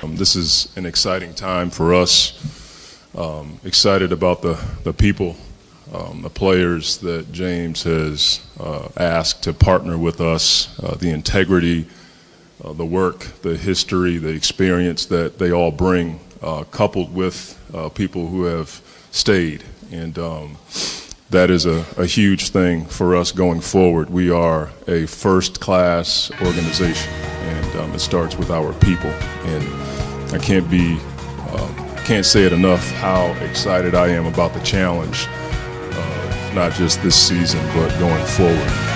Um, this is an exciting time for us. Um, excited about the, the people, um, the players that James has uh, asked to partner with us, uh, the integrity, uh, the work, the history, the experience that they all bring, uh, coupled with uh, people who have stayed. And um, that is a, a, huge thing for us going forward. We are a first class organization, um, it starts with our people. And I can't be, uh, can't say it enough how excited I am about the challenge, uh, not just this season, but going forward.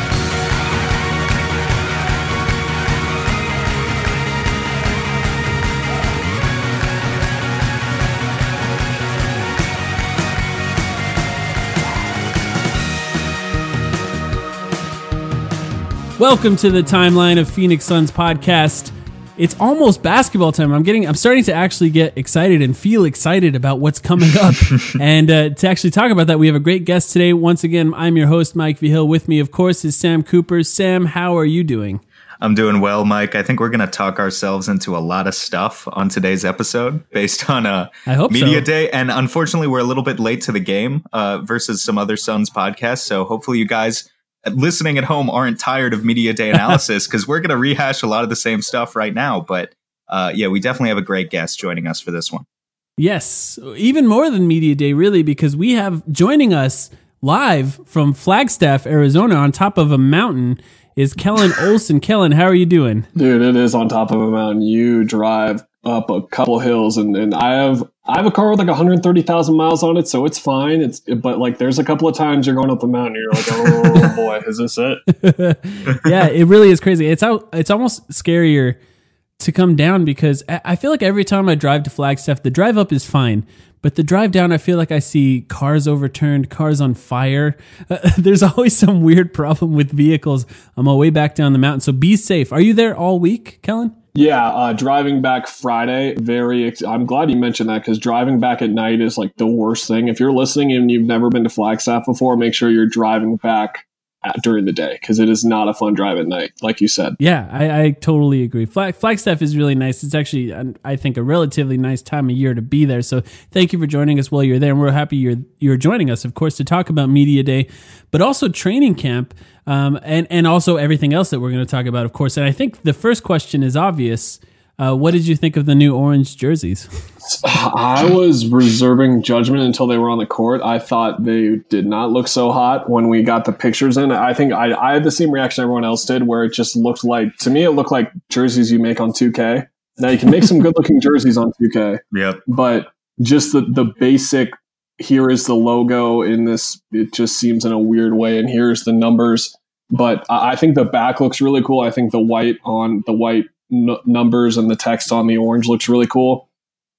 Welcome to the timeline of Phoenix Suns podcast. It's almost basketball time. I'm getting, I'm starting to actually get excited and feel excited about what's coming up. and uh, to actually talk about that, we have a great guest today. Once again, I'm your host, Mike V. Hill. With me, of course, is Sam Cooper. Sam, how are you doing? I'm doing well, Mike. I think we're going to talk ourselves into a lot of stuff on today's episode based on a I hope media so. day. And unfortunately, we're a little bit late to the game uh, versus some other Suns podcasts. So hopefully, you guys listening at home aren't tired of media day analysis because we're going to rehash a lot of the same stuff right now. But uh, yeah, we definitely have a great guest joining us for this one. Yes, even more than media day, really, because we have joining us live from Flagstaff, Arizona, on top of a mountain. Is Kellan Olson? Kellan, how are you doing? Dude, it is on top of a mountain. You drive up a couple hills and, and I have I have a car with like 130,000 miles on it, so it's fine. It's but like there's a couple of times you're going up the mountain, you're like, oh boy, is this it? yeah, it really is crazy. It's out. It's almost scarier to come down because I feel like every time I drive to Flagstaff, the drive up is fine, but the drive down, I feel like I see cars overturned, cars on fire. Uh, there's always some weird problem with vehicles on my way back down the mountain. So be safe. Are you there all week, Kellan? Yeah, uh, driving back Friday, very. Ex- I'm glad you mentioned that because driving back at night is like the worst thing. If you're listening and you've never been to Flagstaff before, make sure you're driving back during the day because it is not a fun drive at night, like you said. Yeah, I, I totally agree. Flag, Flagstaff is really nice. It's actually, I think, a relatively nice time of year to be there. So thank you for joining us while you're there, and we're happy you're you're joining us, of course, to talk about Media Day, but also training camp, um, and and also everything else that we're going to talk about, of course. And I think the first question is obvious. Uh, what did you think of the new orange jerseys? I was reserving judgment until they were on the court. I thought they did not look so hot when we got the pictures in. I think I, I had the same reaction everyone else did, where it just looked like to me it looked like jerseys you make on 2K. Now you can make some good looking jerseys on 2K. Yep. But just the the basic here is the logo in this. It just seems in a weird way, and here's the numbers But I think the back looks really cool. I think the white on the white n- numbers and the text on the orange looks really cool.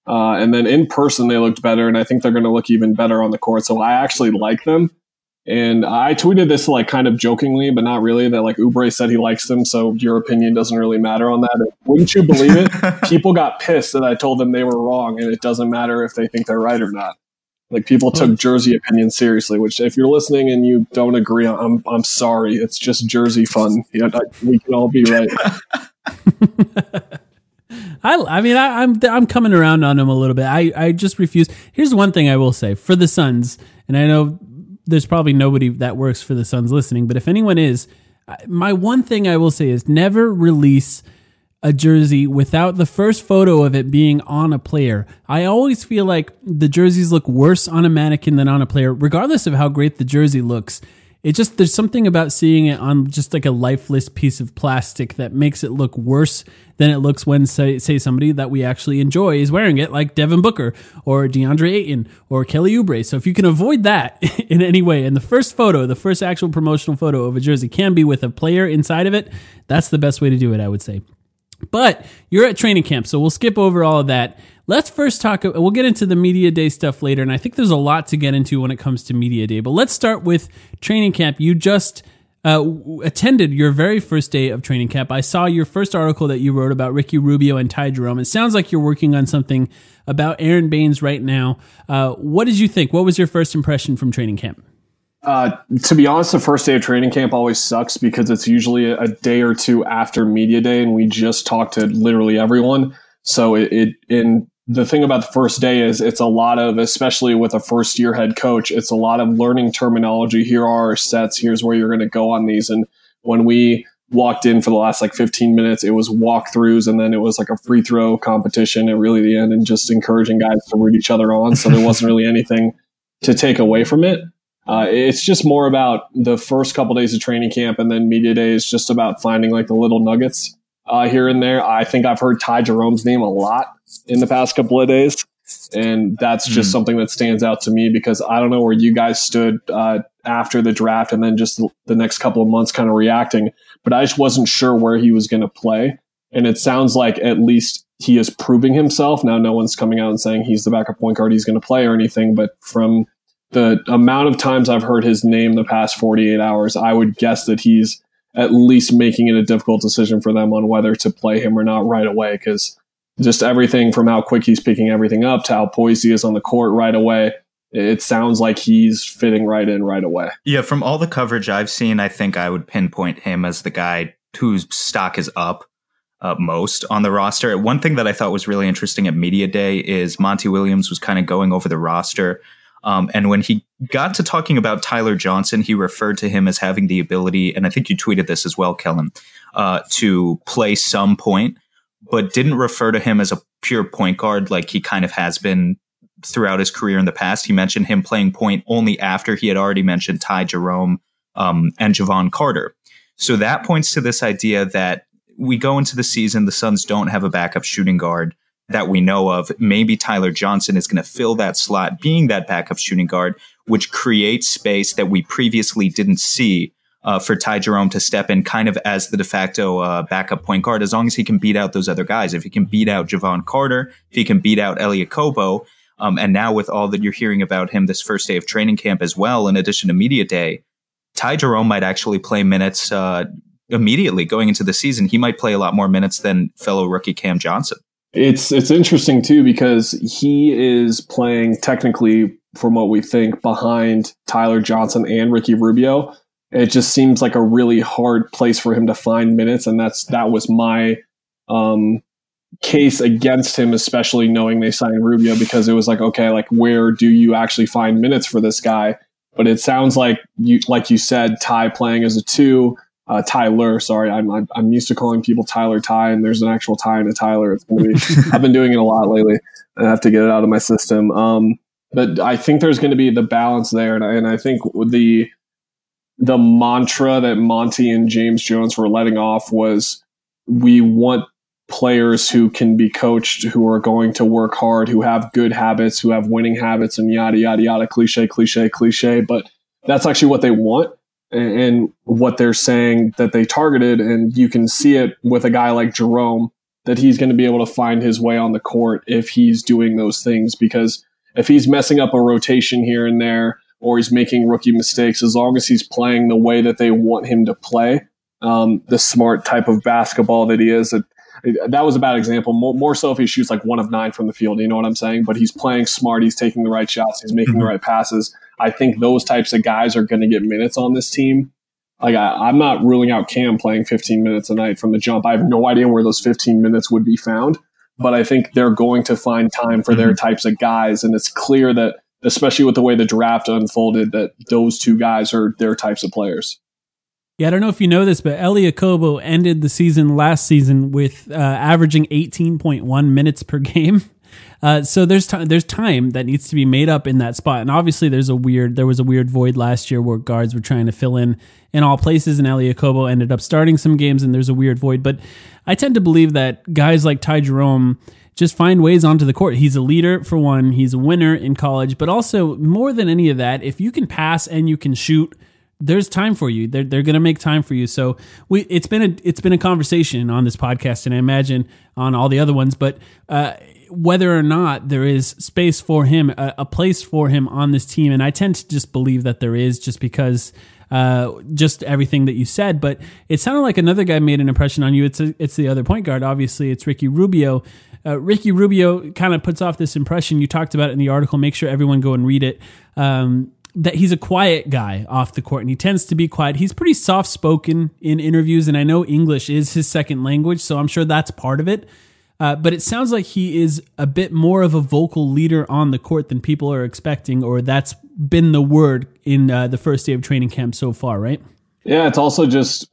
Uh, and then in person, they looked better, and I think they're going to look even better on the court. So I actually like them. And I tweeted this like kind of jokingly, but not really. That like Oubre said he likes them, so your opinion doesn't really matter on that. And wouldn't you believe it? people got pissed that I told them they were wrong, and it doesn't matter if they think they're right or not. Like people took Jersey opinion seriously. Which, if you're listening and you don't agree, I'm I'm sorry. It's just Jersey fun. Yeah, we can all be right. I, I mean, I, am I'm, I'm coming around on him a little bit. I, I just refuse. Here's one thing I will say for the Suns, and I know there's probably nobody that works for the Suns listening, but if anyone is, my one thing I will say is never release a jersey without the first photo of it being on a player. I always feel like the jerseys look worse on a mannequin than on a player, regardless of how great the jersey looks it just there's something about seeing it on just like a lifeless piece of plastic that makes it look worse than it looks when say, say somebody that we actually enjoy is wearing it like Devin Booker or DeAndre Ayton or Kelly Oubre. So if you can avoid that in any way, and the first photo, the first actual promotional photo of a jersey can be with a player inside of it, that's the best way to do it, I would say. But you're at training camp, so we'll skip over all of that. Let's first talk. We'll get into the media day stuff later, and I think there's a lot to get into when it comes to media day. But let's start with training camp. You just uh, attended your very first day of training camp. I saw your first article that you wrote about Ricky Rubio and Ty Jerome. It sounds like you're working on something about Aron Baynes right now. Uh, what did you think? What was your first impression from training camp? Uh, to be honest, the first day of training camp always sucks because it's usually a day or two after media day, and we just talk to literally everyone. So it, it in the thing about the first day is it's a lot of, especially with a first year head coach, it's a lot of learning terminology. Here are our sets. Here's where you're going to go on these. And when we walked in for the last like 15 minutes, it was walkthroughs and then it was like a free throw competition at really the end and just encouraging guys to root each other on. So there wasn't really anything to take away from it. Uh, it's just more about the first couple days of training camp and then media day is just about finding like the little nuggets uh, here and there. I think I've heard Ty Jerome's name a lot in the past couple of days. And that's just mm. something that stands out to me because I don't know where you guys stood uh, after the draft and then just the next couple of months kind of reacting, but I just wasn't sure where he was going to play. And it sounds like at least he is proving himself. Now, no one's coming out and saying he's the backup point guard he's going to play or anything, but from the amount of times I've heard his name the past 48 hours, I would guess that he's at least making it a difficult decision for them on whether to play him or not right away because just everything from how quick he's picking everything up to how poised he is on the court right away. It sounds like he's fitting right in right away. Yeah, from all the coverage I've seen, I think I would pinpoint him as the guy whose stock is up uh, most on the roster. One thing that I thought was really interesting at Media Day is Monty Williams was kind of going over the roster. Um, and when he got to talking about Tyler Johnson, he referred to him as having the ability, and I think you tweeted this as well, Kellan, uh, to play some point but didn't refer to him as a pure point guard like he kind of has been throughout his career in the past. He mentioned him playing point only after he had already mentioned Ty Jerome um, and Jevon Carter. So that points to this idea that we go into the season, the Suns don't have a backup shooting guard that we know of. Maybe Tyler Johnson is going to fill that slot, being that backup shooting guard, which creates space that we previously didn't see uh, for Ty Jerome to step in kind of as the de facto uh, backup point guard, as long as he can beat out those other guys. If he can beat out Jevon Carter, if he can beat out Elie Okobo, um, and now with all that you're hearing about him this first day of training camp as well, in addition to media day, Ty Jerome might actually play minutes uh, immediately going into the season. He might play a lot more minutes than fellow rookie Cam Johnson. It's it's interesting too because he is playing technically, from what we think, behind Tyler Johnson and Ricky Rubio it just seems like a really hard place for him to find minutes, and that's that was my um, case against him, especially knowing they signed Rubio because it was like, okay, like where do you actually find minutes for this guy? But it sounds like you, like you said, Ty playing as a two, uh, Tyler. Sorry, I'm, I'm, I'm used to calling people Tyler Ty, and there's an actual Ty and a Tyler. It's gonna be. I've been doing it a lot lately. I have to get it out of my system. Um, but I think there's going to be the balance there, and I, and I think the the mantra that Monty and James Jones were letting off was we want players who can be coached, who are going to work hard, who have good habits, who have winning habits, and yada, yada, yada, cliche, cliche, cliche. But that's actually what they want. And, and what they're saying that they targeted. And you can see it with a guy like Jerome that he's going to be able to find his way on the court if he's doing those things. Because if he's messing up a rotation here and there, or he's making rookie mistakes, as long as he's playing the way that they want him to play, um, the smart type of basketball that he is, it, it, that was a bad example. More, more, so if he shoots like one of nine from the field, you know what I'm saying? But he's playing smart, he's taking the right shots, he's making mm-hmm. the right passes. I think those types of guys are going to get minutes on this team. Like I, am not ruling out Cam playing 15 minutes a night from the jump. I have no idea where those 15 minutes would be found, but I think they're going to find time for mm-hmm. their types of guys, and it's clear that especially with the way the draft unfolded, that those two guys are their types of players. Yeah, I don't know if you know this, but Elie Okobo ended the season last season with uh, averaging 18.1 minutes per game. Uh, so there's time there's time that needs to be made up in that spot, and obviously there's a weird there was a weird void last year where guards were trying to fill in in all places, and Elie Okobo ended up starting some games, and there's a weird void. But I tend to believe that guys like Ty Jerome just find ways onto the court. He's a leader for one. He's a winner in college, but also more than any of that, if you can pass and you can shoot, there's time for you. They're they're going to make time for you. So we it's been a it's been a conversation on this podcast, and I imagine on all the other ones. But uh, whether or not there is space for him, a, a, place for him on this team, and I tend to just believe that there is, just because uh, just everything that you said. But it sounded like another guy made an impression on you. It's a, it's the other point guard. Obviously, it's Ricky Rubio uh, Ricky Rubio kind of puts off this impression. You talked about it in the article. Make sure everyone go and read it. Um, that he's a quiet guy off the court and he tends to be quiet. He's pretty soft spoken in interviews, and I know English is his second language, so I'm sure that's part of it. Uh, but it sounds like he is a bit more of a vocal leader on the court than people are expecting, or that's been the word in uh, the first day of training camp so far, right? Yeah, it's also just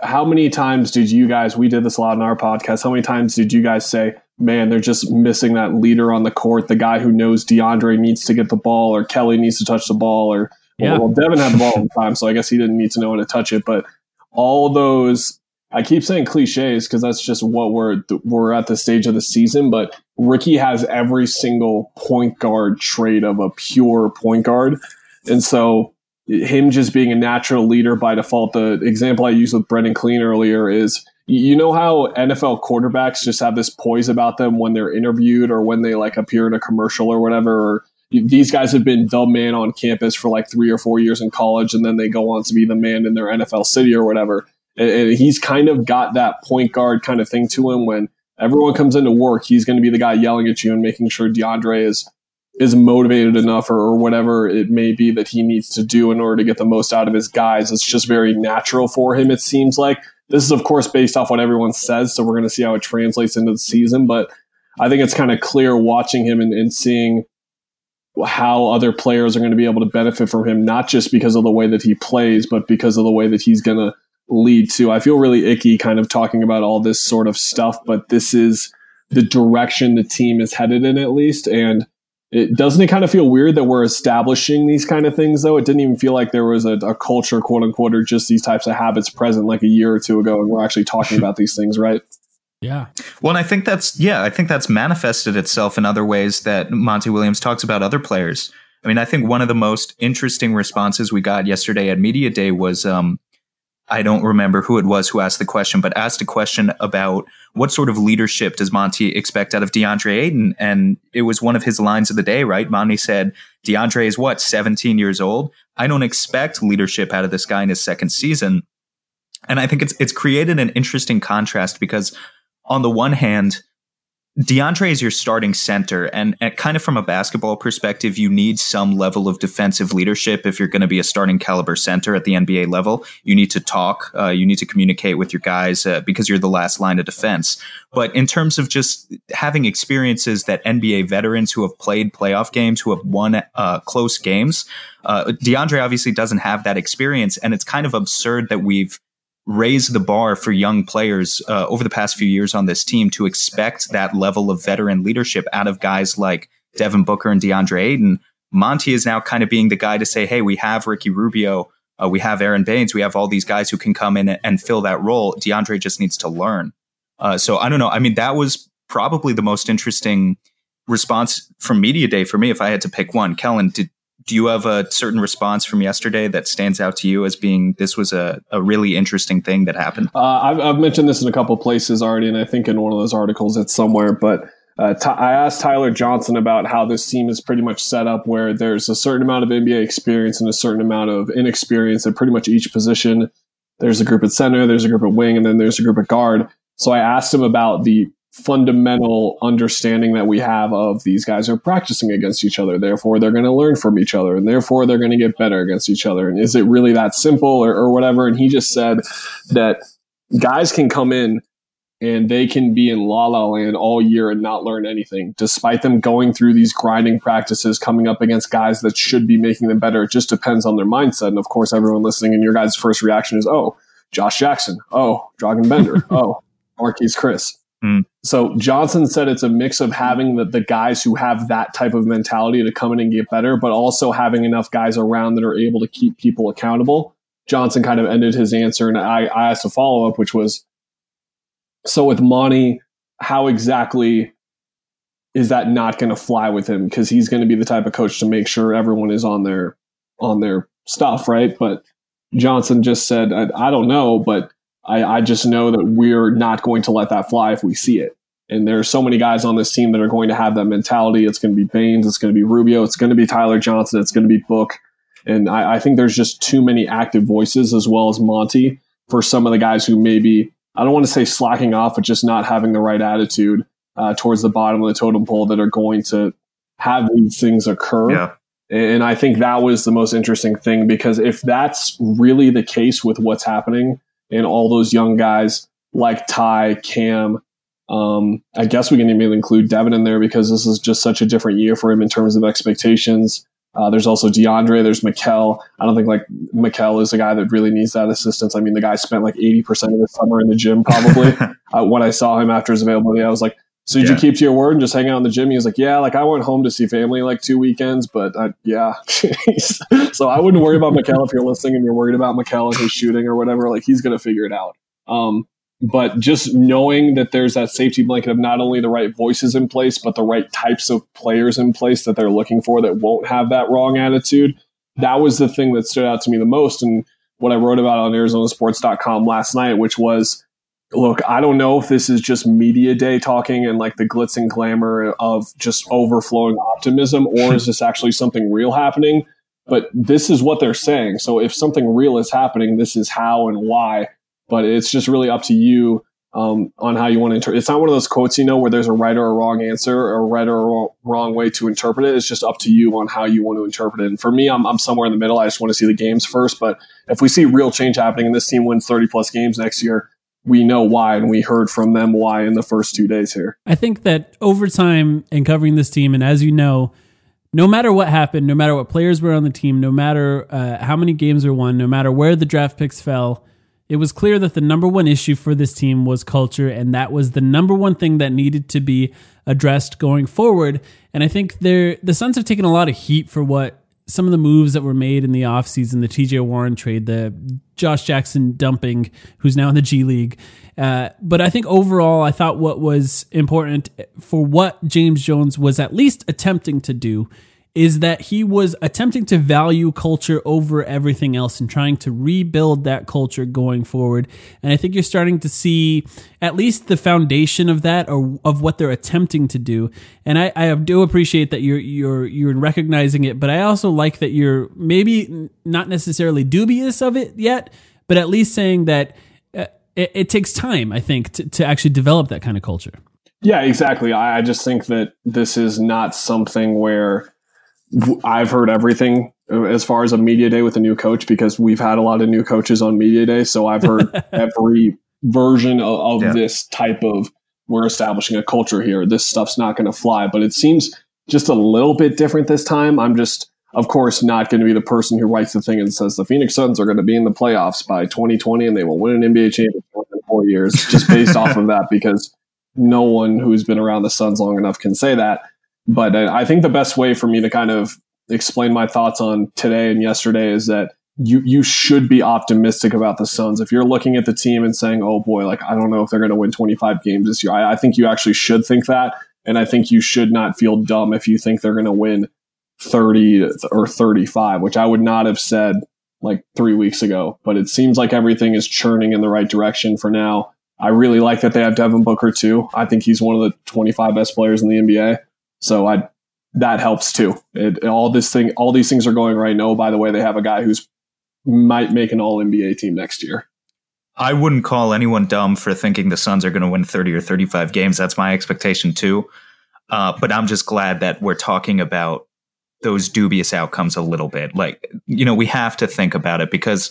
how many times did you guys, we did this a lot in our podcast, how many times did you guys say, man, they're just missing that leader on the court, the guy who knows DeAndre needs to get the ball or Kelly needs to touch the ball or yeah. well, Devin had the ball all the time, so I guess he didn't need to know how to touch it. But all those, I keep saying cliches because that's just what we're we're at the stage of the season. But Ricky has every single point guard trait of a pure point guard, and so him just being a natural leader by default. The example I used with Brendan Clean earlier is you know how NFL quarterbacks just have this poise about them when they're interviewed or when they like appear in a commercial or whatever. Or these guys have been the man on campus for like three or four years in college, and then they go on to be the man in their NFL city or whatever. And, and he's kind of got that point guard kind of thing to him when everyone comes into work, he's going to be the guy yelling at you and making sure DeAndre is is motivated enough or, or, whatever it may be that he needs to do in order to get the most out of his guys. It's just very natural for him, it seems like. This is, of course, based off what everyone says, so we're going to see how it translates into the season. But I think it's kind of clear watching him and, and seeing how other players are going to be able to benefit from him, not just because of the way that he plays, but because of the way that he's going to lead to. I feel really icky kind of talking about all this sort of stuff, but this is the direction the team is headed in, at least. And it doesn't it kind of feel weird that we're establishing these kind of things though it didn't even feel like there was a, a, culture quote unquote or just these types of habits present like a year or two ago and we're actually talking about these things right yeah well and i think that's yeah i think that's manifested itself in other ways that monty williams talks about other players i mean i think one of the most interesting responses we got yesterday at media day was um, I don't remember who it was who asked the question, but asked a question about what sort of leadership does Monty expect out of DeAndre Ayton? And it was one of his lines of the day, right? Monty said, DeAndre is what, 17 years old? I don't expect leadership out of this guy in his second season. And I think it's, it's created an interesting contrast because on the one hand, DeAndre is your starting center, and, kind of from a basketball perspective, you need some level of defensive leadership if you're going to be a starting caliber center at the NBA level. You need to talk, uh, you need to communicate with your guys uh, because you're the last line of defense. But in terms of just having experiences that NBA veterans who have played playoff games, who have won uh, close games, uh, DeAndre obviously doesn't have that experience, and it's kind of absurd that we've raised the bar for young players uh, over the past few years on this team to expect that level of veteran leadership out of guys like Devin Booker and DeAndre Ayton. Monty is now kind of being the guy to say, hey, we have Ricky Rubio, uh, we have Aron Baynes, we have all these guys who can come in and fill that role. DeAndre just needs to learn. Uh, so I don't know. I mean, that was probably the most interesting response from media day for me. If I had to pick one, Kellan, did do you have a certain response from yesterday that stands out to you as being this was a, a really interesting thing that happened? Uh, I've, I've, mentioned this in a couple places already, and I think in one of those articles it's somewhere. But uh, t- I asked Tyler Johnson about how this team is pretty much set up where there's a certain amount of NBA experience and a certain amount of inexperience at pretty much each position. There's a group at center, there's a group at wing, and then there's a group at guard. So I asked him about the fundamental understanding that we have of these guys are practicing against each other. Therefore, they're going to learn from each other, and therefore they're going to get better against each other. And is it really that simple or, or whatever? And he just said that guys can come in and they can be in la la land all year and not learn anything, despite them going through these grinding practices, coming up against guys that should be making them better. It just depends on their mindset. And of course, everyone listening and your guys' first reaction is, oh, Josh Jackson. Oh, Dragan Bender. oh, Marquese Chriss Mm. So Johnson said it's a mix of having the, the guys who have that type of mentality to come in and get better, but also having enough guys around that are able to keep people accountable. Johnson kind of ended his answer, and I, I asked a follow up, which was so with Monty, how exactly is that not going to fly with him? Because he's going to be the type of coach to make sure everyone is on their on their stuff, right? But Johnson just said, I, I don't know, but I, I just know that we're not going to let that fly if we see it. And there are so many guys on this team that are going to have that mentality. It's going to be Baynes, it's going to be Rubio, it's going to be Tyler Johnson, it's going to be Book. And I, I think there's just too many active voices as well as Monty for some of the guys who maybe, I don't want to say slacking off, but just not having the right attitude uh, towards the bottom of the totem pole that are going to have these things occur. Yeah. And I think that was the most interesting thing because if that's really the case with what's happening, and all those young guys like Ty, Cam. Um, I guess we can even include Devin in there because this is just such a different year for him in terms of expectations. Uh, there's also DeAndre. There's Mikal. I don't think like Mikal is a guy that really needs that assistance. I mean, the guy spent like 80% of the summer in the gym probably. uh, when I saw him after his availability, I was like, so did yeah. you keep to your word and just hang out in the gym? He was like, yeah, like I went home to see family like two weekends, but I, yeah. so I wouldn't worry about Mikal if you're listening and you're worried about Mikal and his shooting or whatever. Like he's going to figure it out. Um, but just knowing that there's that safety blanket of not only the right voices in place, but the right types of players in place that they're looking for that won't have that wrong attitude. That was the thing that stood out to me the most. And what I wrote about on ArizonaSports.com last night, which was look, I don't know if this is just media day talking and like the glitz and glamour of just overflowing optimism, or is this actually something real happening? But this is what they're saying. So if something real is happening, this is how and why. But it's just really up to you um, on how you want to interpret. It's not one of those quotes, you know, where there's a right or a wrong answer or a right or a wrong way to interpret it. It's just up to you on how you want to interpret it. And for me, I'm, I'm somewhere in the middle. I just want to see the games first. But if we see real change happening and this team wins 30 plus games next year, we know why and we heard from them why in the first two days here. I think that over time and covering this team, and as you know, no matter what happened, no matter what players were on the team, no matter uh, how many games were won, no matter where the draft picks fell, it was clear that the number one issue for this team was culture, and that was the number one thing that needed to be addressed going forward. And I think the Suns have taken a lot of heat for what some of the moves that were made in the offseason, the TJ Warren trade, the Josh Jackson dumping, who's now in the G League. Uh, but I think overall, I thought what was important for what James Jones was at least attempting to do is that he was attempting to value culture over everything else and trying to rebuild that culture going forward. And I think you're starting to see at least the foundation of that or of what they're attempting to do. And I, I do appreciate that you're you're you're recognizing it, but I also like that you're maybe not necessarily dubious of it yet, but at least saying that uh, it, it takes time, I think, to, to actually develop that kind of culture. Yeah, exactly. I, I just think that this is not something where I've heard everything uh, as far as a media day with a new coach because we've had a lot of new coaches on media day. So I've heard every version of, of yeah. this type of we're establishing a culture here. This stuff's not going to fly, but it seems just a little bit different this time. I'm just, of course, not going to be the person who writes the thing and says the Phoenix Suns are going to be in the playoffs by 2020 and they will win an NBA championship in four years, just based off of that, because no one who's been around the Suns long enough can say that. But I think the best way for me to kind of explain my thoughts on today and yesterday is that you you should be optimistic about the Suns. If you're looking at the team and saying, "Oh boy, like I don't know if they're going to win 25 games this year," I, I, think you actually should think that, and I think you should not feel dumb if you think they're going to win 30 or 35, which I would not have said like three weeks ago. But it seems like everything is churning in the right direction for now. I really like that they have Devin Booker too. I think he's one of the 25 best players in the NBA. So I that helps too. It, all this thing, all these things are going right. No, by the way, they have a guy who's might make an All NBA team next year. I wouldn't call anyone dumb for thinking the Suns are going to win 30 or 35 games. That's my expectation too. Uh, but I'm just glad that we're talking about those dubious outcomes a little bit. Like, you know, we have to think about it because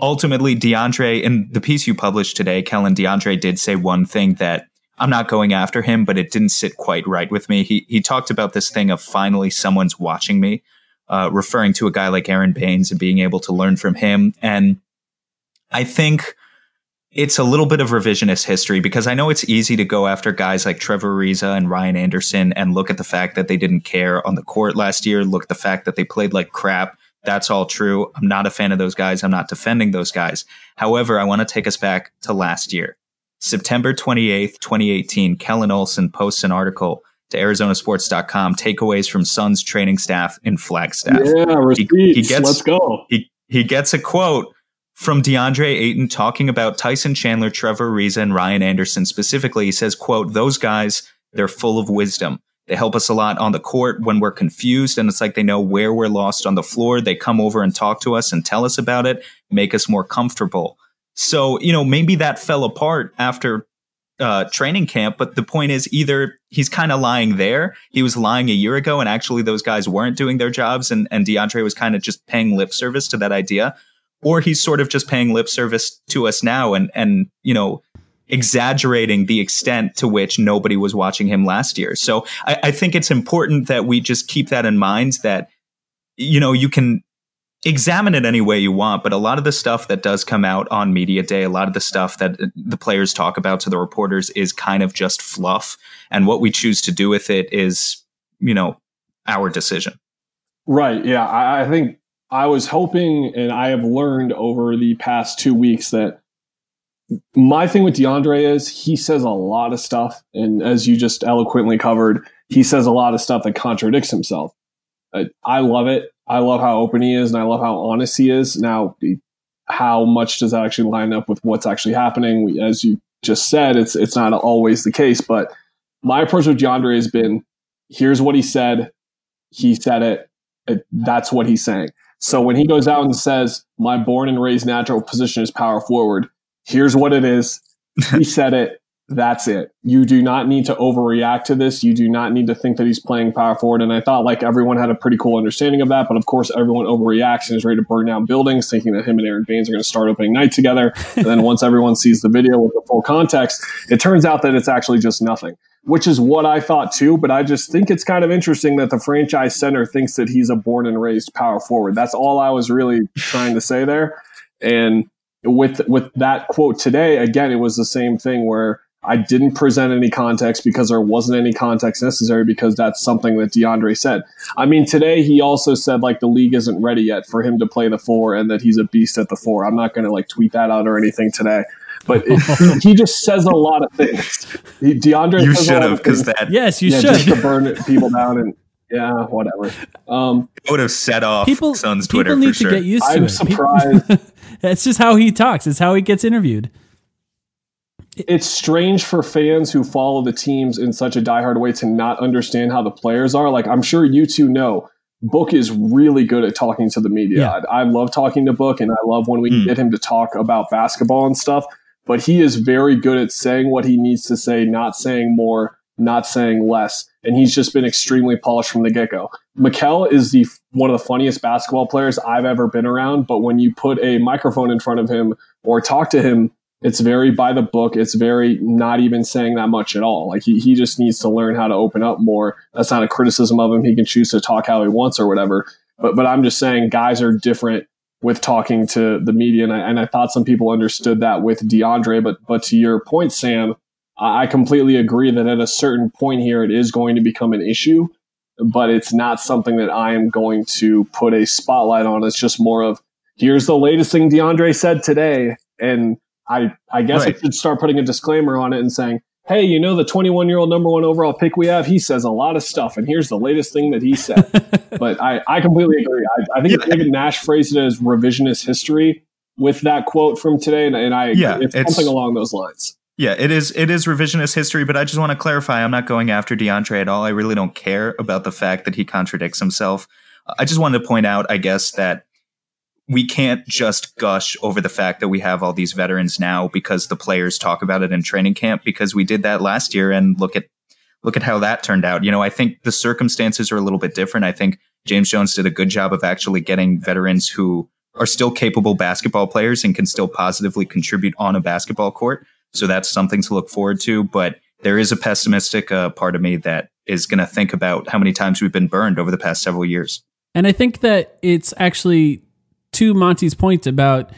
ultimately DeAndre, in the piece you published today, Kellan, DeAndre did say one thing that I'm not going after him, but it didn't sit quite right with me. He, he talked about this thing of finally someone's watching me, uh, referring to a guy like Aron Baynes and being able to learn from him. And I think it's a little bit of revisionist history because I know it's easy to go after guys like Trevor Ariza and Ryan Anderson and look at the fact that they didn't care on the court last year, look at the fact that they played like crap. That's all true. I'm not a fan of those guys. I'm not defending those guys. However, I want to take us back to last year. September 28th, 2018, Kellan Olson posts an article to ArizonaSports.com, takeaways from Suns training staff in Flagstaff. Yeah, receipts. He, he gets, Let's go. He, he gets a quote from DeAndre Ayton talking about Tyson Chandler, Trevor Ariza, and Ryan Anderson specifically. He says, quote, those guys, they're full of wisdom. They help us a lot on the court when we're confused and it's like they know where we're lost on the floor. They come over and talk to us and tell us about it, make us more comfortable. So, you know, maybe that fell apart after uh, training camp, but the point is either he's kind of lying there. He was lying a year ago and actually those guys weren't doing their jobs and, and DeAndre was kind of just paying lip service to that idea or he's sort of just paying lip service to us now and and you know exaggerating the extent to which nobody was watching him last year. So I, I think it's important that we just keep that in mind that you know you can examine it any way you want, but a lot of the stuff that does come out on media day, a lot of the stuff that uh, the players talk about to the reporters is kind of just fluff. And what we choose to do with it is, you know, our decision. Right. Yeah. I, I think I was hoping, and I have learned over the past two weeks that my thing with DeAndre is he says a lot of stuff, and as you just eloquently covered, he says a lot of stuff that contradicts himself. I, I love it. I love how open he is, and I love how honest he is. Now, how much does that actually line up with what's actually happening? As you just said, it's it's not always the case, but my approach with DeAndre has been: here's what he said. He said it. it that's what he's saying. So when he goes out and says, my born and raised natural position is power forward, here's what it is. He said it. That's it. You do not need to overreact to this. You do not need to think that he's playing power forward. And I thought like everyone had a pretty cool understanding of that. But of course, everyone overreacts and is ready to burn down buildings, thinking that him and Aron Baynes are going to start opening night together. And then once everyone sees the video with the full context, it turns out that it's actually just nothing which is what I thought too. But I just think it's kind of interesting that the franchise center thinks that he's a born and raised power forward. That's all I was really trying to say there. And with with that quote today, again, it was the same thing where I didn't present any context because there wasn't any context necessary because that's something that DeAndre said. I mean, today he also said like the league isn't ready yet for him to play the four and that he's a beast at the four. I'm not going to like tweet that out or anything today but it, he just says a lot of things. He, DeAndre, you should have because that. Yes, you yeah, should just to burn people down and yeah, whatever. Um, it would have set off people, Sun's Twitter. People need to get used to I'm it. surprised. It's just how he talks. It's how he gets interviewed. It's strange for fans who follow the teams in such a diehard way to not understand how the players are. Like I'm sure you two know. Book is really good at talking to the media. Yeah. I, I, love talking to Book, and I love when we mm. get him to talk about basketball and stuff but he is very good at saying what he needs to say, not saying more, not saying less. And he's just been extremely polished from the get go. Mikal is the one of the funniest basketball players I've ever been around. But when you put a microphone in front of him or talk to him, it's very by the book. It's very not even saying that much at all. Like he, he just needs to learn how to open up more. That's not a criticism of him. He can choose to talk how he wants or whatever. But but I'm just saying guys are different with talking to the media, and I, and I thought some people understood that with DeAndre. But but to your point, Sam, I completely agree that at a certain point here, it is going to become an issue, but it's not something that I am going to put a spotlight on. It's just more of here's the latest thing DeAndre said today, and I I guess right. I should start putting a disclaimer on it and saying hey, you know the 21 year old number one overall pick we have? He says a lot of stuff, and here's the latest thing that he said. but I, I completely agree. I, I think yeah. David Nash phrased it as revisionist history with that quote from today, and, and I yeah, it's, it's something along those lines. Yeah, it is. It is revisionist history, but I just want to clarify: I'm not going after DeAndre at all. I really don't care about the fact that he contradicts himself. I just wanted to point out, I guess, that we can't just gush over the fact that we have all these veterans now because the players talk about it in training camp because we did that last year and look at look at how that turned out. You know, I think the circumstances are a little bit different. I think James Jones did a good job of actually getting veterans who are still capable basketball players and can still positively contribute on a basketball court. So that's something to look forward to, but there is a pessimistic uh, part of me that is going to think about how many times we've been burned over the past several years. And I think that it's actually to Monty's point about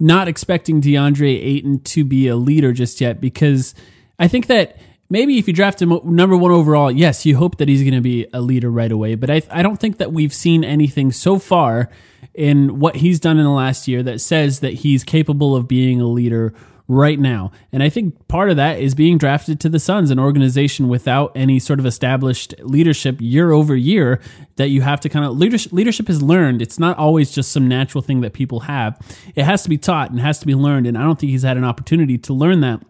not expecting DeAndre Ayton to be a leader just yet, because I think that maybe if you draft him number one overall, yes, you hope that he's going to be a leader right away. But I, I don't think that we've seen anything so far in what he's done in the last year that says that he's capable of being a leader right now. And I think part of that is being drafted to the Suns, an organization without any sort of established leadership year over year that you have to kind of leadership leadership is learned. It's not always just some natural thing that people have. It has to be taught and has to be learned. And I don't think he's had an opportunity to learn that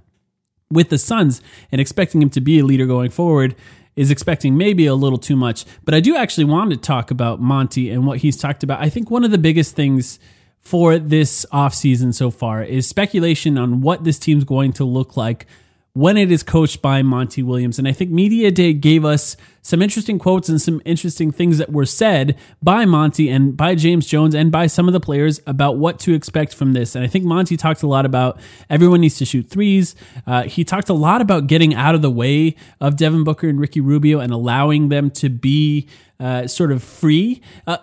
with the Suns and expecting him to be a leader going forward is expecting maybe a little too much. But I do actually want to talk about Monty and what he's talked about. I think one of the biggest things for this offseason so far is speculation on what this team's going to look like when it is coached by Monty Williams. And I think Media Day gave us some interesting quotes and some interesting things that were said by Monty and by James Jones and by some of the players about what to expect from this. And I think Monty talked a lot about everyone needs to shoot threes. Uh, he talked a lot about getting out of the way of Devin Booker and Ricky Rubio and allowing them to be uh, sort of free. Uh,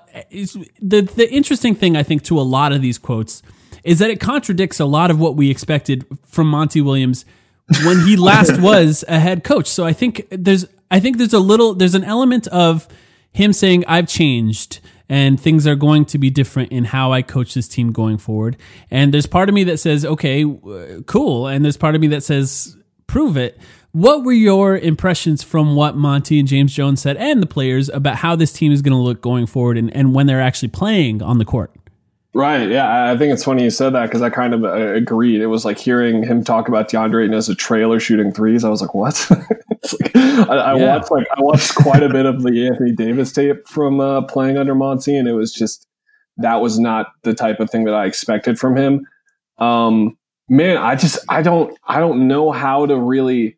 the the interesting thing I think to a lot of these quotes is that it contradicts a lot of what we expected from Monty Williams when he last was a head coach. So I think there's I think there's a little there's an element of him saying I've changed and things are going to be different in how I coach this team going forward. And there's part of me that says okay, cool, and there's part of me that says prove it. What were your impressions from what Monty and James Jones said and the players about how this team is going to look going forward and, and when they're actually playing on the court? Right. Yeah. I think it's funny you said that because I kind of uh, agreed. It was like hearing him talk about DeAndre Ayton as a trailer shooting threes. I was like, what? like, I, I yeah. watched like I watched quite a bit of the Anthony Davis tape from uh, playing under Monty, and it was just that was not the type of thing that I expected from him. Um, man, I just I don't I don't know how to really.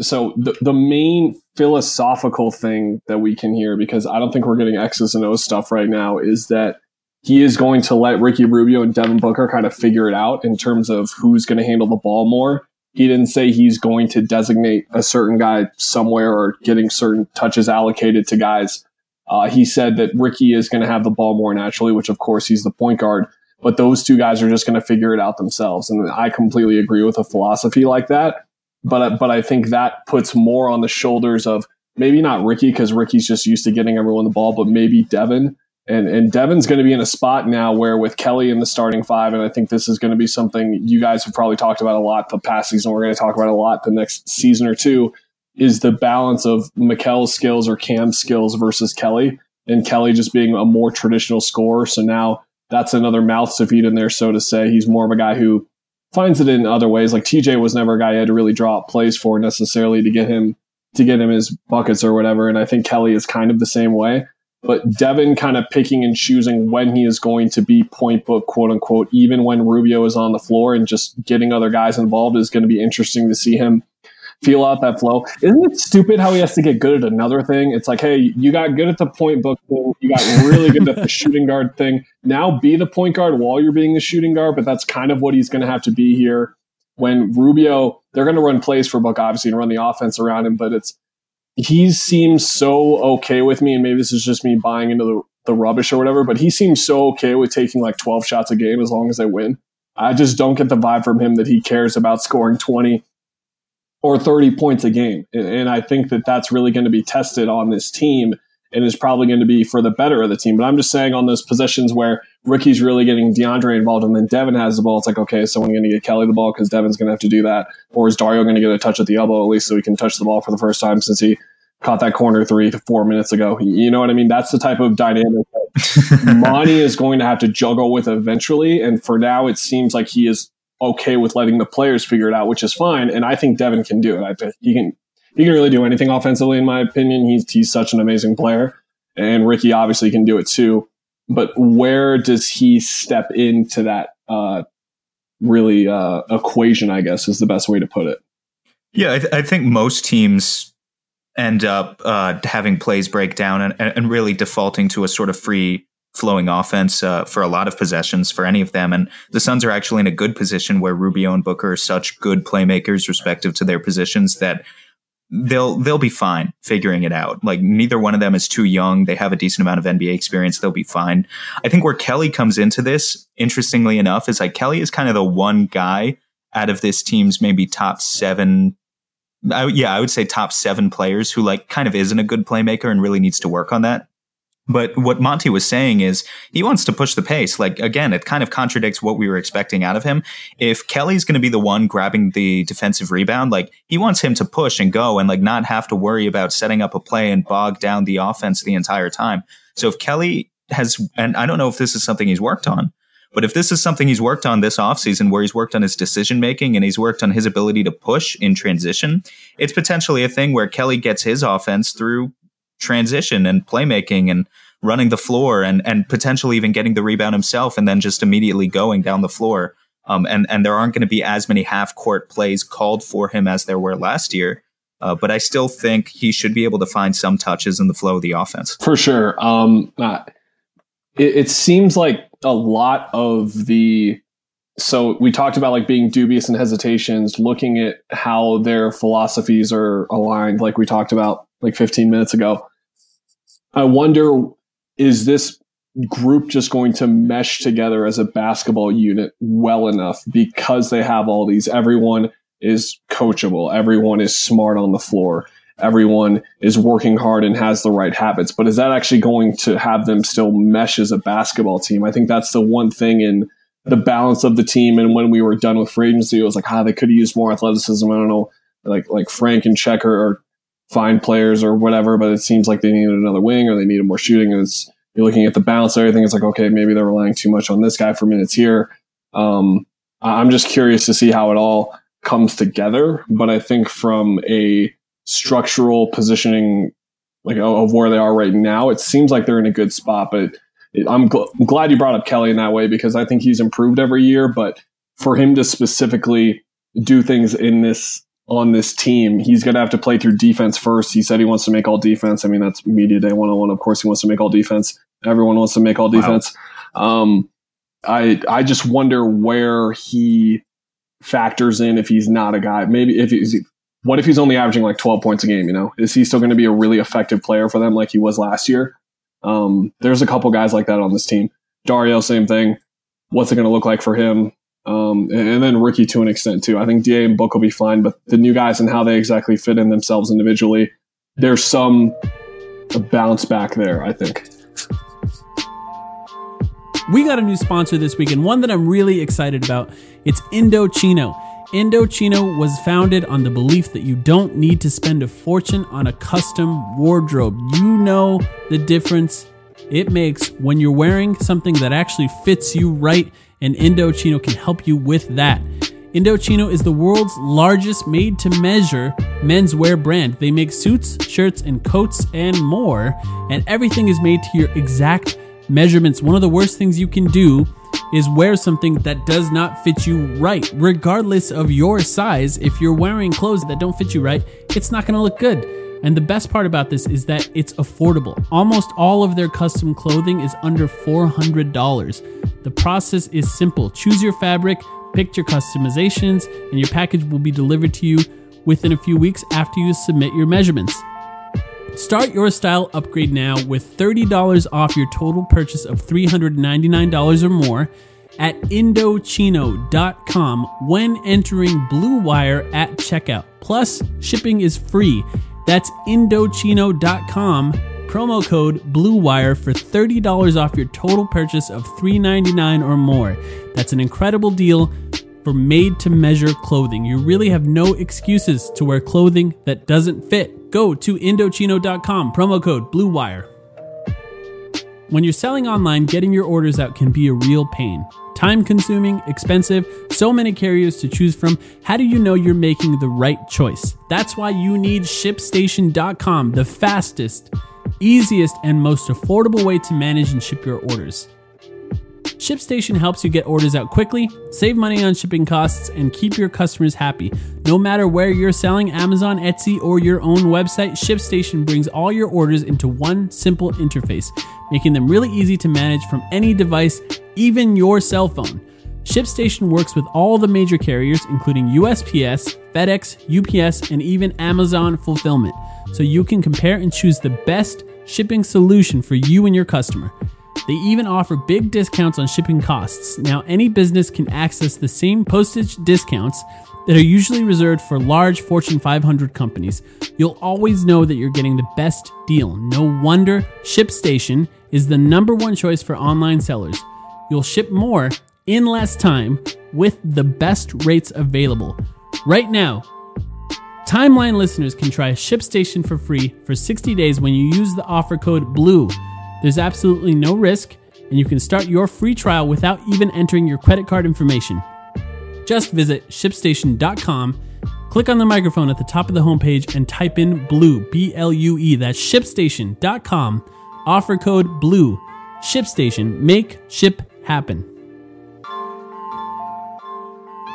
So the the main philosophical thing that we can hear because I don't think we're getting X's and O's stuff right now is that he is going to let Ricky Rubio and Devin Booker kind of figure it out in terms of who's going to handle the ball more. He didn't say he's going to designate a certain guy somewhere or getting certain touches allocated to guys. Uh, he said that Ricky is going to have the ball more naturally, which of course he's the point guard, but those two guys are just going to figure it out themselves. And I completely agree with a philosophy like that. But, but I think that puts more on the shoulders of maybe not Ricky because Ricky's just used to getting everyone the ball, but maybe Devin and and Devin's going to be in a spot now where with Kelly in the starting five, and I think this is going to be something you guys have probably talked about a lot the past season. We're going to talk about a lot the next season or two. Is the balance of Mikal's skills or Cam's skills versus Kelly, and Kelly just being a more traditional scorer. So now that's another mouth to feed in there, so to say. He's more of a guy who finds it in other ways. Like TJ was never a guy you had to really draw up plays for necessarily to get him to get him his buckets or whatever. And I think Kelly is kind of the same way but Devin kind of picking and choosing when he is going to be point book, quote unquote, even when Rubio is on the floor and just getting other guys involved is going to be interesting to see him feel out that flow. Isn't it stupid how he has to get good at another thing? It's like, hey, you got good at the point book thing, you got really good at the shooting guard thing. Now be the point guard while you're being the shooting guard, but that's kind of what he's going to have to be here. When Rubio, they're going to run plays for Book, obviously, and run the offense around him, but it's he seems so okay with me, and maybe this is just me buying into the, the rubbish or whatever, but he seems so okay with taking like 12 shots a game as long as they win. I just don't get the vibe from him that he cares about scoring 20 or 30 points a game. And, and I think that that's really going to be tested on this team and is probably going to be for the better of the team. But I'm just saying on those positions where Ricky's really getting DeAndre involved and then Devin has the ball, it's like, okay, so is someone going to get Kelly the ball because Devin's going to have to do that? Or is Dario going to get a touch at the elbow at least so he can touch the ball for the first time since he caught that corner three to four minutes ago? You know what I mean? That's the type of dynamic that Monty is going to have to juggle with eventually. And for now, it seems like he is okay with letting the players figure it out, which is fine. And I think Devin can do it. I think he can he can really do anything offensively, in my opinion. He's he's such an amazing player, and Ricky obviously can do it too. But where does he step into that uh, really uh, equation? I guess is the best way to put it. Yeah, I, th- I think most teams end up uh, having plays break down and, and really defaulting to a sort of free flowing offense uh, for a lot of possessions for any of them. And the Suns are actually in a good position where Rubio and Booker are such good playmakers, respective to their positions, that they'll they'll be fine figuring it out. Like neither one of them is too young. They have a decent amount of NBA experience. They'll be fine. I think where Kelly comes into this, interestingly enough, is like Kelly is kind of the one guy out of this team's maybe top seven. I, yeah, I would say top seven players who like kind of isn't a good playmaker and really needs to work on that. But what Monty was saying is he wants to push the pace. Like, again, it kind of contradicts what we were expecting out of him. If Kelly's going to be the one grabbing the defensive rebound, like, he wants him to push and go and, like, not have to worry about setting up a play and bog down the offense the entire time. So if Kelly has, and I don't know if this is something he's worked on, but if this is something he's worked on this offseason, where he's worked on his decision making and he's worked on his ability to push in transition, it's potentially a thing where Kelly gets his offense through transition and playmaking and running the floor and and potentially even getting the rebound himself and then just immediately going down the floor. Um, and and there aren't going to be as many half court plays called for him as there were last year. Uh, but I still think he should be able to find some touches in the flow of the offense. For sure. Um, it, it seems like a lot of the so we talked about like being dubious and hesitations, looking at how their philosophies are aligned, like we talked about like 15 minutes ago. I wonder is this group just going to mesh together as a basketball unit well enough? Because they have all these everyone is coachable everyone is smart on the floor everyone is working hard and has the right habits. But is that actually going to have them still mesh as a basketball team? I think that's the one thing in the balance of the team. And when we were done with free agency it was like ah they could have used more athleticism. I don't know like like frank and checker are fine players or whatever but it seems like they needed another wing or they needed more shooting and it's you're looking at the of everything. It's like, okay, maybe they're relying too much on this guy for minutes here. Um, I'm just curious to see how it all comes together. But I think from a structural positioning, like of where they are right now, it seems like they're in a good spot. But I'm, gl- I'm glad you brought up Kelly in that way because I think he's improved every year. But for him to specifically do things in this on this team, he's going to have to play through defense first. He said he wants to make all defense. I mean, that's media day 101. Of course, he wants to make all defense. Everyone wants to make all defense. Wow. Um, I I just wonder where he factors in if he's not a guy. Maybe if he's what if he's only averaging like 12 points a game? You know, is he still going to be a really effective player for them like he was last year? Um, there's a couple guys like that on this team. Dario, same thing. What's it going to look like for him? Um, and, then Ricky to an extent too. I think Da and Book will be fine, but the new guys and how they exactly fit in themselves individually, there's some bounce back there. I think. We got a new sponsor this week, and one that I'm really excited about. It's Indochino. Indochino was founded on the belief that you don't need to spend a fortune on a custom wardrobe. You know the difference it makes when you're wearing something that actually fits you right and Indochino can help you with that. Indochino is the world's largest made to measure menswear brand. They make suits, shirts, and coats and more, and everything is made to your exact measurements. One of the worst things you can do is wear something that does not fit you right. Regardless of your size, if you're wearing clothes that don't fit you right, it's not to look good. And the best part about this is that it's affordable. Almost all of their custom clothing is under $400. The process is simple choose your fabric, pick your customizations, and your package will be delivered to you within a few weeks after you submit your measurements. Start your style upgrade now with $30 off your total purchase of $399 or more at Indochino.com when entering Blue Wire at checkout. Plus, shipping is free. That's Indochino.com promo code BLUEWIRE for $30 off your total purchase of $3.99 or more. That's an incredible deal for made to measure clothing. You really have no excuses to wear clothing that doesn't fit. Go to Indochino.com, promo code BLUEWIRE. When you're selling online, getting your orders out can be a real pain. Time consuming, expensive, so many carriers to choose from. How do you know you're making the right choice? That's why you need ShipStation.com, the fastest, easiest, and most affordable way to manage and ship your orders. ShipStation helps you get orders out quickly, save money on shipping costs, and keep your customers happy. No matter where you're selling, Amazon, Etsy, or your own website, ShipStation brings all your orders into one simple interface, making them really easy to manage from any device, even your cell phone. ShipStation works with all the major carriers, including USPS, FedEx, UPS, and even Amazon Fulfillment, so you can compare and choose the best shipping solution for you and your customer. They even offer big discounts on shipping costs. Now, any business can access the same postage discounts that are usually reserved for large Fortune 500 companies. You'll always know that you're getting the best deal. No wonder ShipStation is the number one choice for online sellers. You'll ship more in less time with the best rates available. Right now, Timeline listeners can try ShipStation for free for 60 days when you use the offer code BLUE. There's absolutely no risk, and you can start your free trial without even entering your credit card information. Just visit shipstation.com, click on the microphone at the top of the homepage, and type in BLUE, B L U E. That's shipstation.com, offer code BLUE. ShipStation, make ship happen.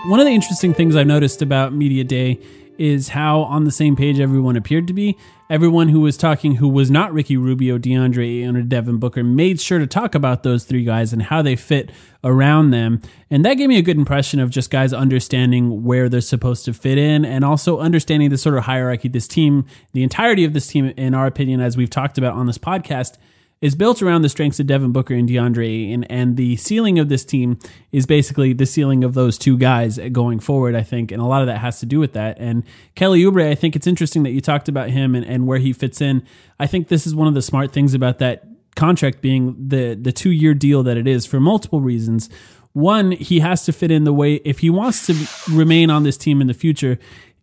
One of the interesting things I've noticed about Media Day is how on the same page everyone appeared to be. Everyone who was talking, who was not Ricky Rubio, DeAndre Ayton, or Devin Booker, made sure to talk about those three guys and how they fit around them. And that gave me a good impression of just guys understanding where they're supposed to fit in and also understanding the sort of hierarchy this team, the entirety of this team, in our opinion, as we've talked about on this podcast, is built around the strengths of Devin Booker and DeAndre Ayton, and the ceiling of this team is basically the ceiling of those two guys going forward, I think, and a lot of that has to do with that. And Kelly Oubre, I think it's interesting that you talked about him and, and where he fits in. I think this is one of the smart things about that contract being the the two year deal that it is for multiple reasons. One, he has to fit in the way if he wants to remain on this team in the future.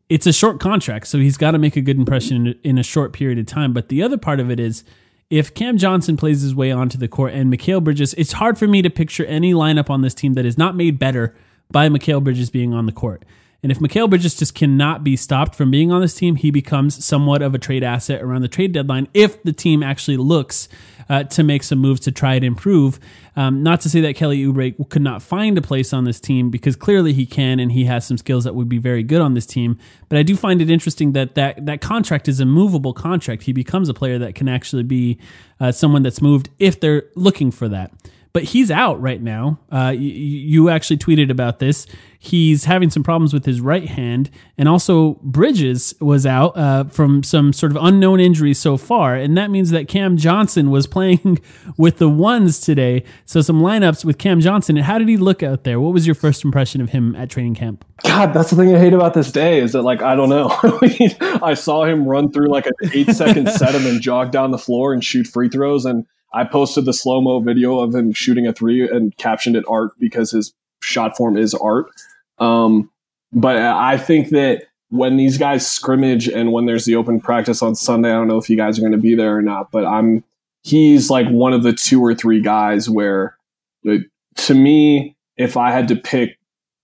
It's a short contract, so he's got to make a good impression in, in a short period of time. But the other part of it is if Cam Johnson plays his way onto the court and Mikal Bridges, it's hard for me to picture any lineup on this team that is not made better by Mikal Bridges being on the court. And if Mikal Bridges just cannot be stopped from being on this team, he becomes somewhat of a trade asset around the trade deadline if the team actually looks uh, to make some moves to try and improve. Um, not to say that Kelly Oubre could not find a place on this team because clearly he can and he has some skills that would be very good on this team. But I do find it interesting that that, that contract is a movable contract. He becomes a player that can actually be uh, someone that's moved if they're looking for that but he's out right now. Uh, you, you, actually tweeted about this. He's having some problems with his right hand, and also Bridges was out uh, from some sort of unknown injury so far, and that means that Cam Johnson was playing with the ones today. So some lineups with Cam Johnson. And how did he look out there? What was your first impression of him at training camp? God, that's the thing I hate about this day is that like I don't know. I saw him run through like an eight second set and then jog down the floor and shoot free throws and I posted the slow mo video of him shooting a three and captioned it art because his shot form is art. Um, but I think that when these guys scrimmage and when there's the open practice on Sunday, I don't know if you guys are going to be there or not, but I'm he's like one of the two or three guys where to me, if I had to pick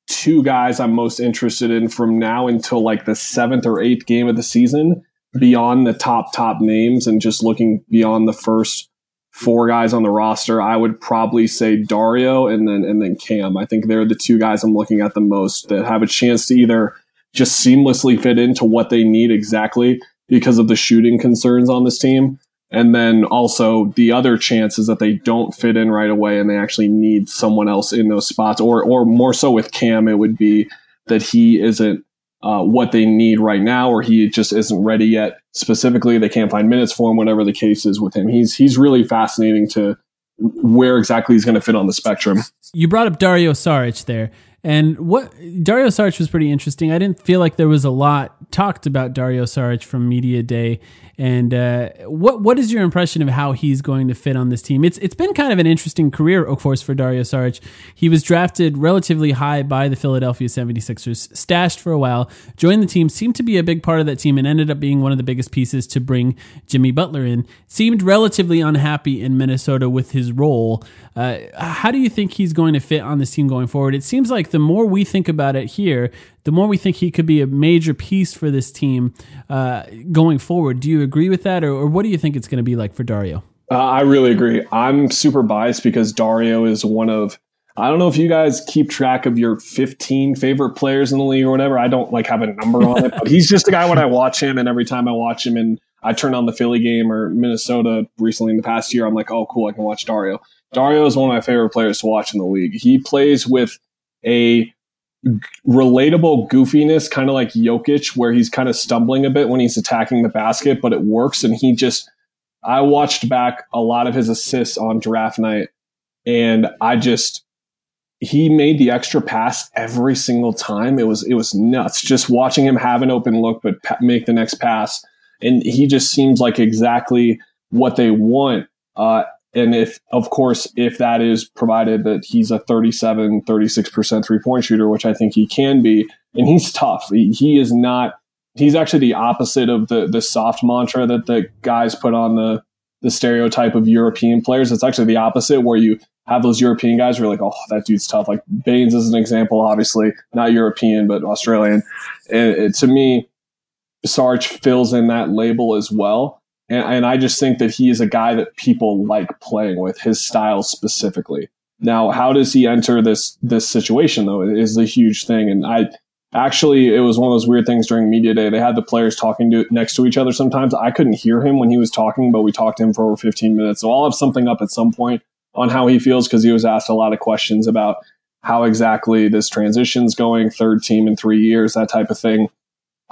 two guys I'm most interested in from now until like the seventh or eighth game of the season, beyond the top top names and just looking beyond the first four guys on the roster, I would probably say Dario and then and then Cam. I think they're the two guys I'm looking at the most that have a chance to either just seamlessly fit into what they need exactly because of the shooting concerns on this team. And then also the other chance is that they don't fit in right away and they actually need someone else in those spots. Or or more so with Cam, it would be that he isn't uh, what they need right now, or he just isn't ready yet. Specifically, they can't find minutes for him. Whatever the case is with him, he's he's really fascinating to where exactly he's going to fit on the spectrum. You brought up Dario Saric there, and what Dario Saric was pretty interesting. I didn't feel like there was a lot talked about Dario Saric from Media Day, and uh, what what is your impression of how he's going to fit on this team? It's it's been kind of an interesting career, of course, for Dario Saric. He was drafted relatively high by the Philadelphia 76ers, stashed for a while, joined the team, seemed to be a big part of that team, and ended up being one of the biggest pieces to bring Jimmy Butler in. Seemed relatively unhappy in Minnesota with his role. Uh, how do you think he's going to fit on this team going forward? It seems like the more we think about it here, the more we think he could be a major piece for this team uh, going forward. Do you agree with that, or, or what do you think it's going to be like for Dario? Uh, I really agree. I'm super biased because Dario is one of I don't know if you guys keep track of your 15 favorite players in the league or whatever. I don't like have a number on it, but he's just a guy when I watch him, and every time I watch him, and I turn on the Philly game or Minnesota recently in the past year, I'm like, oh, cool, I can watch Dario. Dario is one of my favorite players to watch in the league. He plays with a relatable goofiness, kind of like Jokic, where he's kind of stumbling a bit when he's attacking the basket, but it works. And he just, I watched back a lot of his assists on draft night, and I just, he made the extra pass every single time. It was, it was nuts just watching him have an open look, but pa- make the next pass. And he just seems like exactly what they want. Uh, and if, of course, if that is provided that he's a 37, 36% three point shooter, which I think he can be, and he's tough. He, he is not, he's actually the opposite of the, the soft mantra that the guys put on the, the stereotype of European players. It's actually the opposite where you have those European guys who are like, oh, that dude's tough. Like Baynes is an example, obviously not European, but Australian. And it, to me, Sarge fills in that label as well. And, and I just think that he is a guy that people like playing with, his style specifically. Now, how does he enter this this situation though? Is a huge thing. And I actually it was one of those weird things during media day. They had the players talking to next to each other sometimes. I couldn't hear him when he was talking, but we talked to him for over 15 minutes. So I'll have something up at some point on how he feels because he was asked a lot of questions about how exactly this transition's going, third team in three years, that type of thing.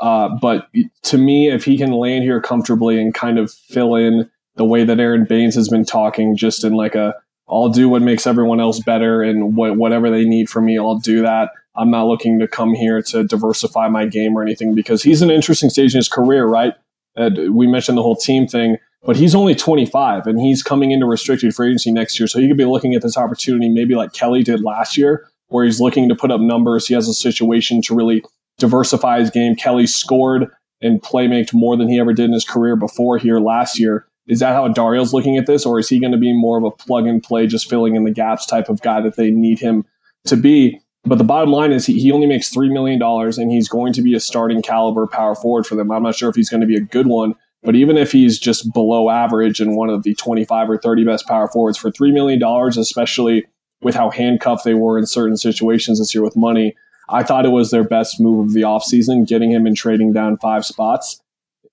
Uh, but to me, if he can land here comfortably and kind of fill in the way that Aron Baynes has been talking, just in like a, I'll do what makes everyone else better and what, whatever they need from me, I'll do that. I'm not looking to come here to diversify my game or anything because he's an interesting stage in his career, right? Uh, we mentioned the whole team thing, but he's only 25 and he's coming into restricted free agency next year. So he could be looking at this opportunity maybe like Kelly did last year, where he's looking to put up numbers. He has a situation to really diversify his game. Kelly scored and playmaked more than he ever did in his career before here last year. Is that how Dario's looking at this, or is he going to be more of a plug and play, just filling in the gaps type of guy that they need him to be? But the bottom line is he, he only makes $3 million and he's going to be a starting caliber power forward for them. I'm not sure if he's going to be a good one, but even if he's just below average and one of the 25 or 30 best power forwards for $3 million, especially with how handcuffed they were in certain situations this year with money, I thought it was their best move of the offseason, getting him and trading down five spots.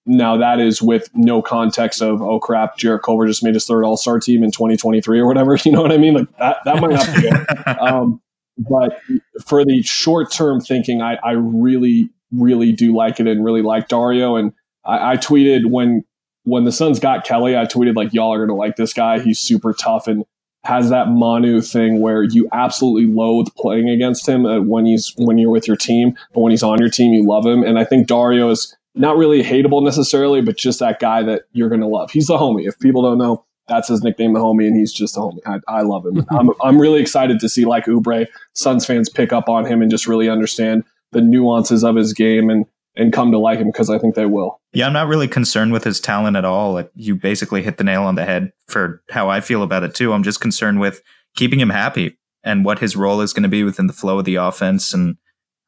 Now that is with no context of oh crap, Jarrett Culver just made his third All Star team in 2023 or whatever. You know what I mean? Like that that might not be good. Um, but for the short term thinking, I, I really really do like it and really like Dario. And I, I tweeted when when the Suns got Kelly, I tweeted like y'all are gonna like this guy. He's super tough and has that Manu thing where you absolutely loathe playing against him uh, when he's when you're with your team, but when he's on your team, you love him. And I think Dario is not really hateable necessarily, but just that guy that you're going to love. He's the homie. If people don't know, that's his nickname, the homie, and he's just a homie. I, I love him. I'm, I'm really excited to see like Oubre, Suns fans pick up on him and just really understand the nuances of his game and and come to like him because I think they will. Yeah, I'm not really concerned with his talent at all. You basically hit the nail on the head for how I feel about it too. I'm just concerned with keeping him happy and what his role is going to be within the flow of the offense. And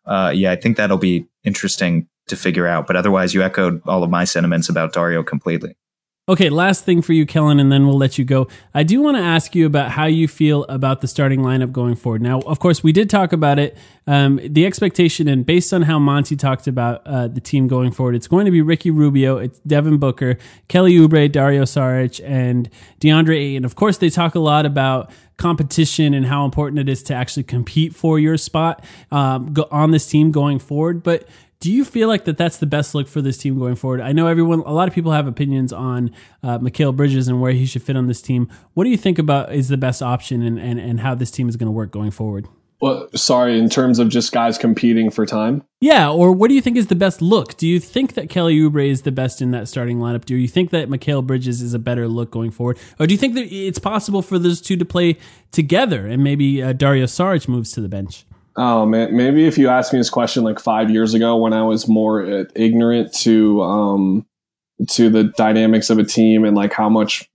uh, yeah, I think that'll be interesting to figure out. But otherwise, you echoed all of my sentiments about Dario completely. Okay, last thing for you, Kellan, and then we'll let you go. I do want to ask you about how you feel about the starting lineup going forward. Now, of course, we did talk about it. Um, the expectation, and based on how Monty talked about uh, the team going forward, it's going to be Ricky Rubio, it's Devin Booker, Kelly Oubre, Dario Saric, and DeAndre Ayton. And of course, they talk a lot about competition and how important it is to actually compete for your spot um, on this team going forward. But do you feel like that that's the best look for this team going forward? I know everyone, a lot of people have opinions on uh, Mikal Bridges and where he should fit on this team. What do you think about is the best option and, and, and how this team is going to work going forward? Well, sorry, in terms of just guys competing for time. Yeah, or what do you think is the best look? Do you think that Kelly Oubre is the best in that starting lineup? Do you think that Mikal Bridges is a better look going forward? Or do you think that it's possible for those two to play together and maybe uh, Dario Saric moves to the bench? Oh man, maybe if you asked me this question like five years ago when I was more uh, ignorant to um, to the dynamics of a team and like how much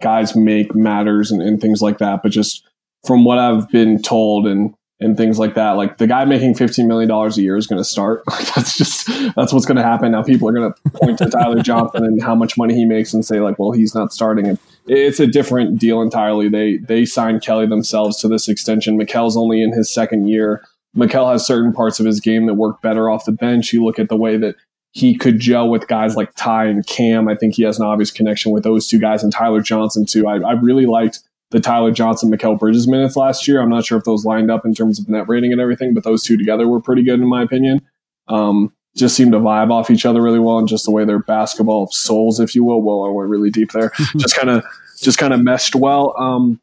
guys make matters and, and things like that, but just from what I've been told and and things like that. Like the guy making $15 million a year is going to start. that's just, that's what's going to happen. Now people are going to point to Tyler Johnson and how much money he makes and say like, well, he's not starting. And it's a different deal entirely. They, they signed Kelly themselves to this extension. Mikal's only in his second year. Mikal has certain parts of his game that work better off the bench. You look at the way that he could gel with guys like Ty and Cam. I think he has an obvious connection with those two guys and Tyler Johnson too. I, I really liked the Tyler Johnson, Mikal Bridges minutes last year. I'm not sure if those lined up in terms of net rating and everything, but those two together were pretty good in my opinion. Um, just seem to vibe off each other really well, and just the way their basketball souls, if you will, well, I went really deep there. just kind of, just kind of meshed well. Um,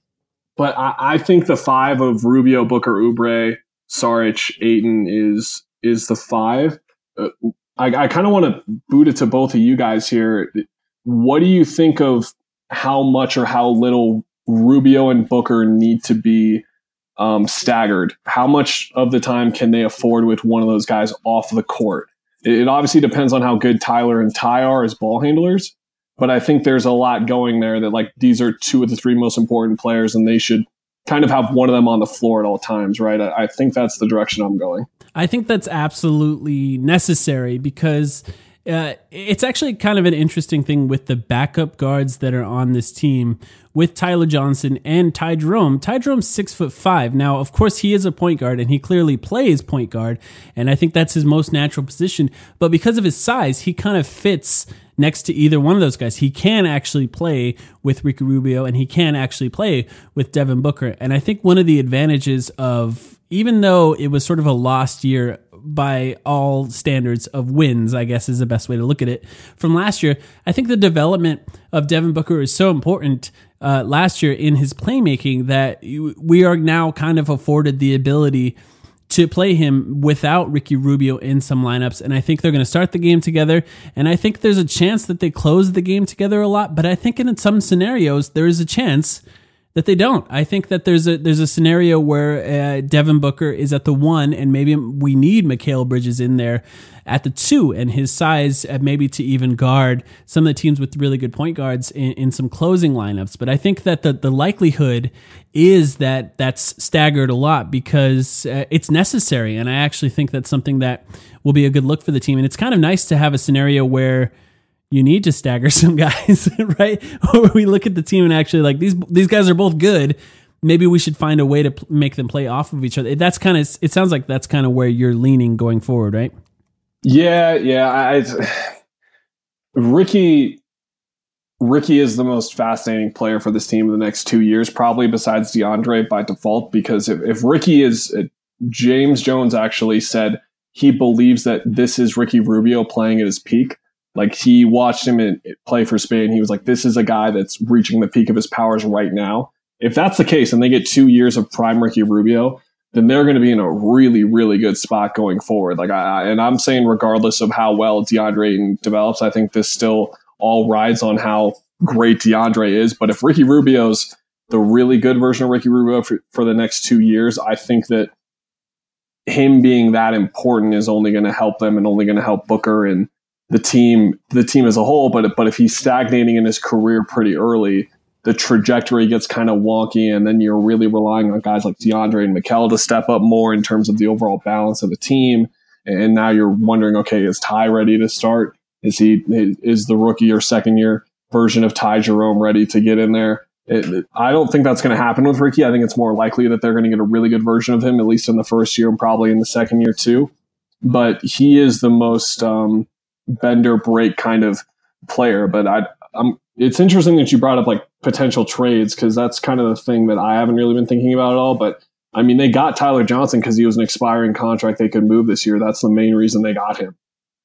but I, I, think the five of Rubio, Booker, Oubre, Saric, Ayton is is the five. Uh, I, I kind of want to boot it to both of you guys here. What do you think of how much or how little Rubio and Booker need to be um, staggered. How much of the time can they afford with one of those guys off the court? It, it obviously depends on how good Tyler and Ty are as ball handlers, but I think there's a lot going there that like these are two of the three most important players, and they should kind of have one of them on the floor at all times, right? I, I think that's the direction I'm going. I think that's absolutely necessary because uh, it's actually kind of an interesting thing with the backup guards that are on this team with Tyler Johnson and Ty Jerome. Ty Jerome's six foot five. Now, of course, he is a point guard and he clearly plays point guard, and I think that's his most natural position. But because of his size, he kind of fits next to either one of those guys. He can actually play with Ricky Rubio and he can actually play with Devin Booker. And I think one of the advantages of even though it was sort of a lost year by all standards of wins, I guess is the best way to look at it. From last year, I think the development of Devin Booker is so important uh, last year in his playmaking that we are now kind of afforded the ability to play him without Ricky Rubio in some lineups. And I think they're going to start the game together. And I think there's a chance that they close the game together a lot. But I think in some scenarios, there is a chance that they don't. I think that there's a there's a scenario where uh, Devin Booker is at the one, and maybe we need Mikal Bridges in there at the two, and his size uh, maybe to even guard some of the teams with really good point guards in, in some closing lineups. But I think that the the likelihood is that that's staggered a lot because uh, it's necessary, and I actually think that's something that will be a good look for the team. And it's kind of nice to have a scenario where you need to stagger some guys, right? Or we look at the team and actually like these these guys are both good. Maybe we should find a way to make them play off of each other. That's kind of it sounds like that's kind of where you're leaning going forward, right? Yeah, yeah. I, Ricky Ricky is the most fascinating player for this team in the next two years, probably besides DeAndre by default. Because if, if Ricky is, uh, James Jones actually said he believes that this is Ricky Rubio playing at his peak. Like he watched him in, play for Spain. He was like, this is a guy that's reaching the peak of his powers right now. If that's the case and they get two years of prime Ricky Rubio, then they're going to be in a really, really good spot going forward. Like I, and I'm saying, regardless of how well DeAndre develops, I think this still all rides on how great DeAndre is. But if Ricky Rubio's the really good version of Ricky Rubio for, for the next two years, I think that him being that important is only going to help them and only going to help Booker and the team the team as a whole. But but if he's stagnating in his career pretty early, the trajectory gets kind of wonky, and then you're really relying on guys like DeAndre and Mikal to step up more in terms of the overall balance of the team. And now you're wondering, okay, is Ty ready to start? Is he is the rookie or second year version of Ty Jerome ready to get in there? It, I don't think that's going to happen with Ricky. I think it's more likely that they're going to get a really good version of him, at least in the first year and probably in the second year too. But he is the most um, bender break kind of player. But I, I'm, it's interesting that you brought up like potential trades because that's kind of the thing that I haven't really been thinking about at all. But I mean, they got Tyler Johnson because he was an expiring contract they could move this year. That's the main reason they got him.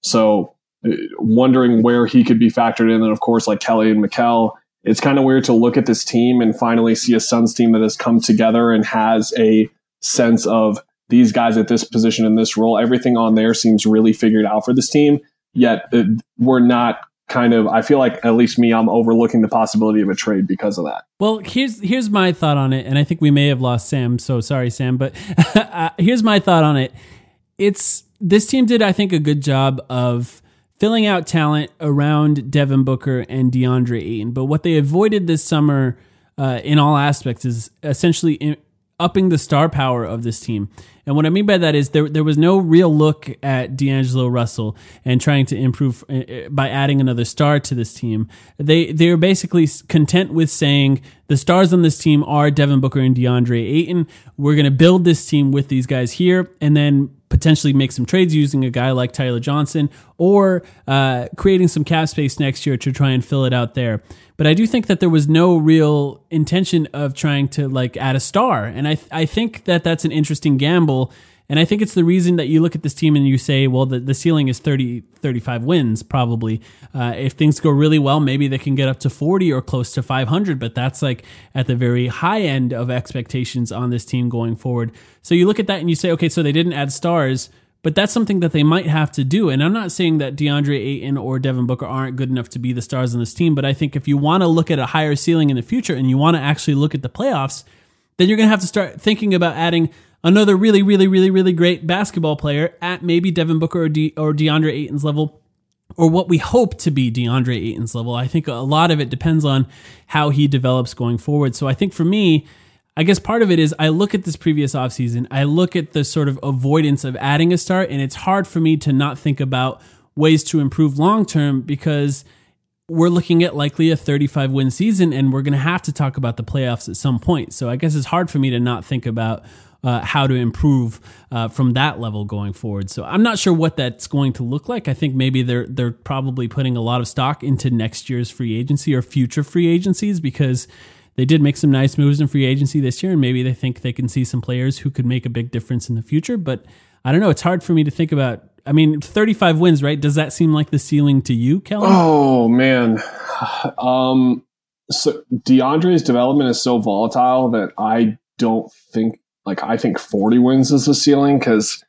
So uh, wondering where he could be factored in. And of course, like Kelly and Mikal, it's kind of weird to look at this team and finally see a Suns team that has come together and has a sense of these guys at this position in this role. Everything on there seems really figured out for this team. Yet uh, we're not kind of. I feel like at least me, I'm overlooking the possibility of a trade because of that. Well, here's here's my thought on it, and I think we may have lost Sam. So sorry, Sam, but uh, here's my thought on it. It's this team did, I think, a good job of filling out talent around Devin Booker and DeAndre Ayton. But what they avoided this summer uh, in all aspects is essentially in, upping the star power of this team. And what I mean by that is there there was no real look at D'Angelo Russell and trying to improve uh, uh, by adding another star to this team. They they're basically content with saying the stars on this team are Devin Booker and DeAndre Ayton. We're going to build this team with these guys here, and then potentially make some trades using a guy like Tyler Johnson or uh, creating some cap space next year to try and fill it out there. But I do think that there was no real intention of trying to like add a star, and I I think that that's an interesting gamble. And I think it's the reason that you look at this team and you say, well, the, the ceiling is 30, 35 wins, probably. Uh, if things go really well, maybe they can get up to 40 or close to 500, but that's like at the very high end of expectations on this team going forward. So you look at that and you say, okay, so they didn't add stars, but that's something that they might have to do. And I'm not saying that DeAndre Ayton or Devin Booker aren't good enough to be the stars on this team, but I think if you want to look at a higher ceiling in the future and you want to actually look at the playoffs, then you're going to have to start thinking about adding another really, really, really, really great basketball player at maybe Devin Booker or, De- or DeAndre Ayton's level or what we hope to be DeAndre Ayton's level. I think a lot of it depends on how he develops going forward. So I think for me, I guess part of it is I look at this previous offseason, I look at the sort of avoidance of adding a star, and it's hard for me to not think about ways to improve long term because we're looking at likely a 35 win season and we're going to have to talk about the playoffs at some point. So I guess it's hard for me to not think about uh, how to improve uh, from that level going forward. So I'm not sure what that's going to look like. I think maybe they're they're probably putting a lot of stock into next year's free agency or future free agencies because they did make some nice moves in free agency this year, and maybe they think they can see some players who could make a big difference in the future. But I don't know. It's hard for me to think about. I mean, 35 wins, right? Does that seem like the ceiling to you, Kellan? Oh man, um, so DeAndre's development is so volatile that I don't think like I think 40 wins is the ceiling because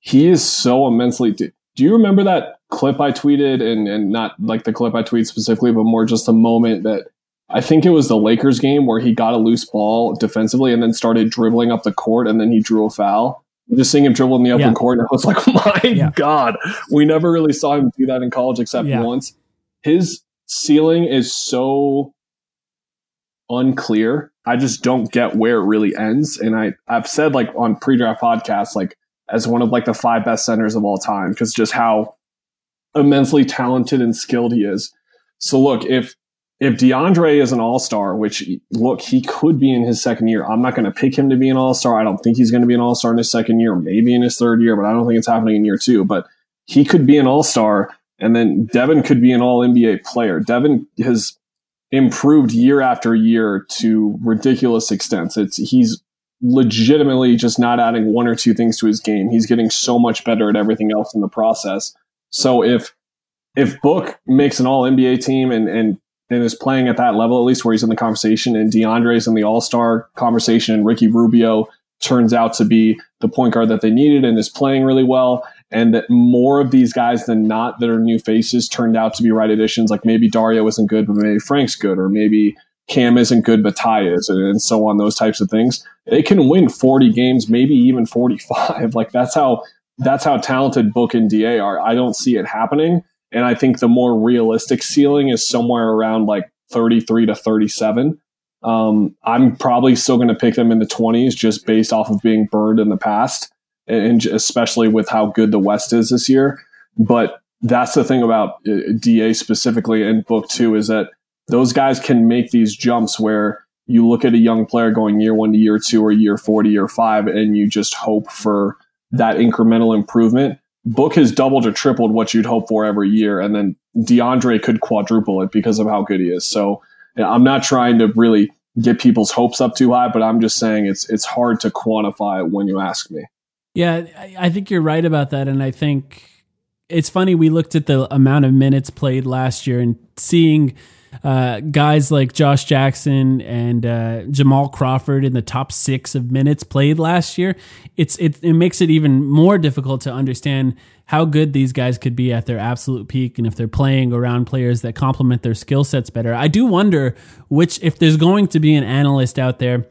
he is so immensely. Do, do you remember that clip I tweeted and and not like the clip I tweeted specifically, but more just the moment that I think it was the Lakers game where he got a loose ball defensively and then started dribbling up the court and then he drew a foul. Just seeing him dribble in the open yeah. court, I was like, my yeah. God, we never really saw him do that in college except yeah. once. His ceiling is so unclear. I just don't get where it really ends. And I, I've said like on pre-draft podcasts, like as one of like the five best centers of all time, because just how immensely talented and skilled he is. So look, if if DeAndre is an all star, which look, he could be in his second year. I'm not going to pick him to be an all star. I don't think he's going to be an all star in his second year, maybe in his third year, but I don't think it's happening in year two. But he could be an all star, and then Devin could be an all NBA player. Devin has improved year after year to ridiculous extents. It's he's legitimately just not adding one or two things to his game. He's getting so much better at everything else in the process. So if if Book makes an all NBA team and and and is playing at that level, at least where he's in the conversation, and DeAndre's in the All Star conversation, and Ricky Rubio turns out to be the point guard that they needed and is playing really well, and that more of these guys than not that are new faces turned out to be right additions. Like maybe Dario isn't good, but maybe Frank's good, or maybe Cam isn't good, but Ty is, and, so on. Those types of things. They can win 40 games, maybe even 45. Like that's how that's how talented Book and Da are. I don't see it happening. And I think the more realistic ceiling is somewhere around like 33 to 37. Um, I'm probably still going to pick them in the 20s just based off of being burned in the past, and especially with how good the West is this year. But that's the thing about uh, DA specifically in book two is that those guys can make these jumps where you look at a young player going year one to year two or year four to year five, and you just hope for that incremental improvement. Book has doubled or tripled what you'd hope for every year, and then DeAndre could quadruple it because of how good he is. So I'm not trying to really get people's hopes up too high, but I'm just saying it's it's hard to quantify when you ask me. Yeah, I think you're right about that, and I think it's funny we looked at the amount of minutes played last year and seeing uh, guys like Josh Jackson and uh, Jamal Crawford in the top six of minutes played last year, it's it, it makes it even more difficult to understand how good these guys could be at their absolute peak and if they're playing around players that complement their skill sets better. I do wonder which if there's going to be an analyst out there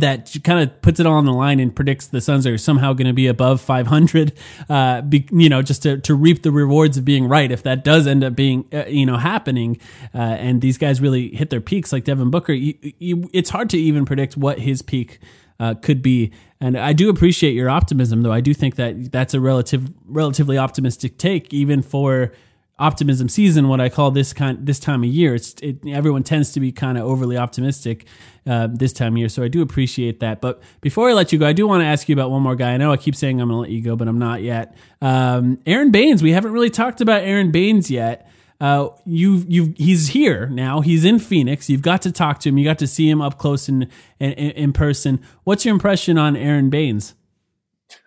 that kind of puts it all on the line and predicts the Suns are somehow going to be above 500, uh, be, you know, just to, to reap the rewards of being right. If that does end up being, uh, you know, happening, uh, and these guys really hit their peaks like Devin Booker, you, you, it's hard to even predict what his peak uh, could be. And I do appreciate your optimism, though. I do think that that's a relative, relatively optimistic take, even for optimism season, what I call this kind this time of year. It's it, everyone tends to be kind of overly optimistic uh, this time of year, so I do appreciate that. But before I let you go, I do want to ask you about one more guy. I know I keep saying I'm going to let you go, but I'm not yet. Um, Aron Baynes. We haven't really talked about Aron Baynes yet. Uh, you you he's here now. He's in Phoenix. You've got to talk to him. You got to see him up close and in, in, in person. What's your impression on Aron Baynes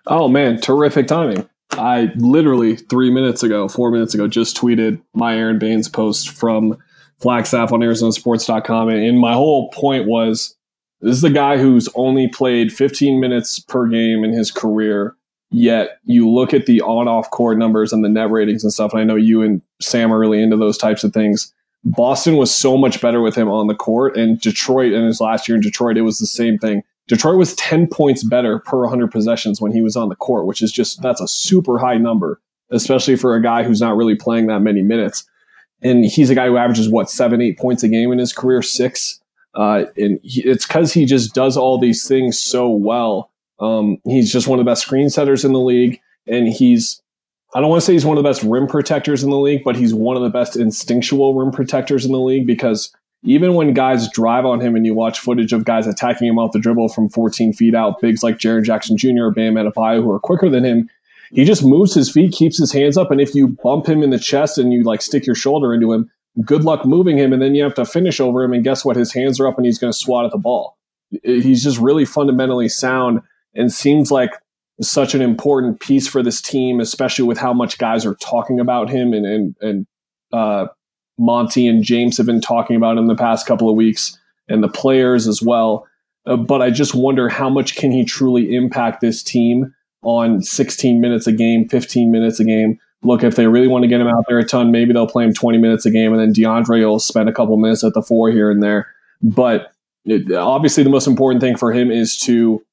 Oh man, terrific timing. I literally three minutes ago, four minutes ago, just tweeted my Aron Baynes post from Flagstaff on ArizonaSports.com. And my whole point was this is the guy who's only played 15 minutes per game in his career. Yet you look at the on off court numbers and the net ratings and stuff. And I know you and Sam are really into those types of things. Boston was so much better with him on the court. And Detroit, in his last year in Detroit, it was the same thing. Detroit was 10 points better per 100 possessions when he was on the court, which is just, that's a super high number, especially for a guy who's not really playing that many minutes. And he's a guy who averages what, seven, eight points a game in his career, six. Uh, and he, it's because he just does all these things so well. Um, he's just one of the best screen setters in the league. And he's, I don't want to say he's one of the best rim protectors in the league, but he's one of the best instinctual rim protectors in the league because even when guys drive on him and you watch footage of guys attacking him off the dribble from 14 feet out, bigs like Jaren Jackson Jr. or Bam Adebayo who are quicker than him, he just moves his feet, keeps his hands up, and if you bump him in the chest and you like stick your shoulder into him, good luck moving him, and then you have to finish over him, and guess what? His hands are up and he's going to swat at the ball. He's just really fundamentally sound and seems like such an important piece for this team, especially with how much guys are talking about him and and and uh, Monty and James have been talking about in the past couple of weeks, and the players as well. Uh, but I just wonder how much can he truly impact this team on 16 minutes a game, 15 minutes a game. Look, if they really want to get him out there a ton, maybe they'll play him 20 minutes a game, and then DeAndre will spend a couple minutes at the four here and there. But it, obviously, the most important thing for him is to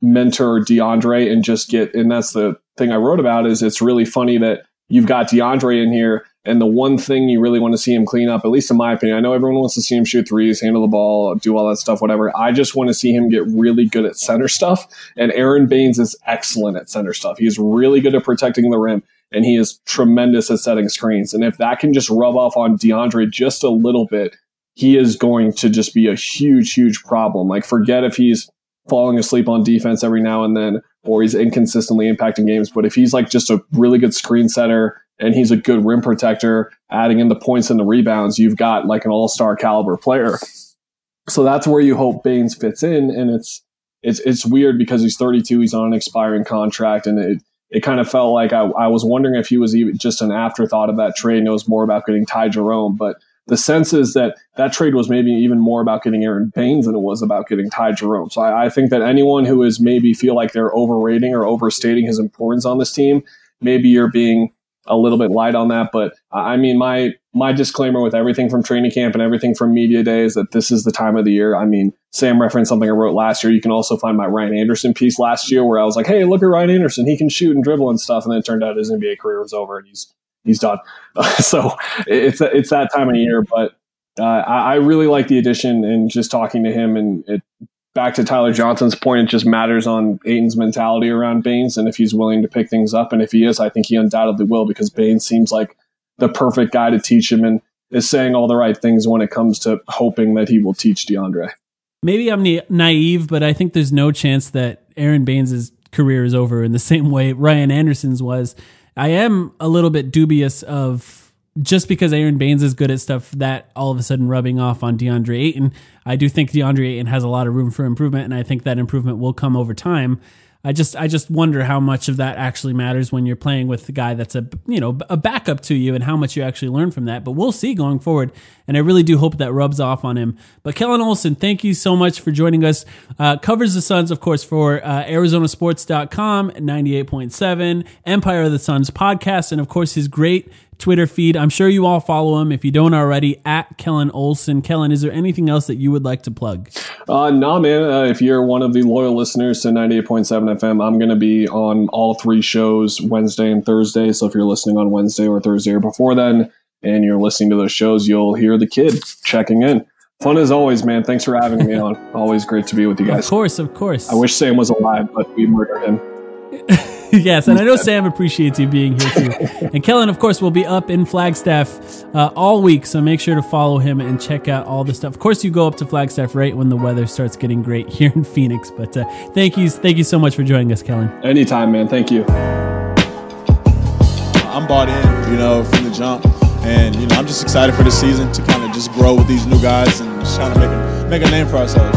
mentor DeAndre and just get. And that's the thing I wrote about. Is it's really funny that you've got DeAndre in here and the one thing you really want to see him clean up, at least in my opinion, I know everyone wants to see him shoot threes, handle the ball, do all that stuff, whatever. I just want to see him get really good at center stuff. And Aron Baynes is excellent at center stuff. He's really good at protecting the rim and he is tremendous at setting screens. And if that can just rub off on DeAndre just a little bit, he is going to just be a huge, huge problem. Like, forget if he's falling asleep on defense every now and then or he's inconsistently impacting games. But if he's like just a really good screen setter, and he's a good rim protector, adding in the points and the rebounds, you've got like an all star caliber player. So that's where you hope Baynes fits in, and it's it's it's weird because he's 32, he's on an expiring contract, and it it kind of felt like I, I was wondering if he was even just an afterthought of that trade, was more about getting Ty Jerome, but the sense is that that trade was maybe even more about getting Aron Baynes than it was about getting Ty Jerome. So I, I think that anyone who is maybe feel like they're overrating or overstating his importance on this team, maybe you're being a little bit light on that. But I mean, my my disclaimer with everything from training camp and everything from media day is that this is the time of the year. I mean, Sam referenced something I wrote last year. You can also find my Ryan Anderson piece last year where I was like, "Hey, look at Ryan Anderson. He can shoot and dribble and stuff." And then it turned out his NBA career was over and he's he's done. so it's it's that time of year. But uh, I, I, really like the addition and just talking to him and it back to Tyler Johnson's point, it just matters on Ayton's mentality around Baynes and if he's willing to pick things up. And if he is, I think he undoubtedly will because Baynes seems like the perfect guy to teach him and is saying all the right things when it comes to hoping that he will teach DeAndre. Maybe I'm naive, but I think there's no chance that Aron Baynes' career is over in the same way Ryan Anderson's was. I am a little bit dubious of just because Aron Baynes is good at stuff that all of a sudden rubbing off on DeAndre Ayton. I do think DeAndre Ayton has a lot of room for improvement, and I think that improvement will come over time. I just I just wonder how much of that actually matters when you're playing with the guy that's a you know a backup to you and how much you actually learn from that. But we'll see going forward, and I really do hope that rubs off on him. But Kellan Olson, thank you so much for joining us. Uh, covers the Suns, of course, for uh, ArizonaSports.com, 98.7, Empire of the Suns podcast, and of course his great Twitter feed. I'm sure you all follow him if you don't already at Kellan Olson. Kellan, is there anything else that you would like to plug? Uh, nah, man. Uh, if you're one of the loyal listeners to 98.7 FM, I'm going to be on all three shows Wednesday and Thursday. So if you're listening on Wednesday or Thursday or before then, and you're listening to those shows, you'll hear the kid checking in. Fun as always, man. Thanks for having me on. Always great to be with you guys. Of course, of course. I wish Sam was alive, but we murdered him. yes, and I know Sam appreciates you being here too. And Kellan, of course, will be up in Flagstaff uh, all week, so make sure to follow him and check out all the stuff. Of course, you go up to Flagstaff right when the weather starts getting great here in Phoenix. But uh, thank you, thank you so much for joining us, Kellan. Anytime, man. Thank you. I'm bought in, you know, from the jump, and you know, I'm just excited for the season to kind of just grow with these new guys and just trying to make a, make a name for ourselves.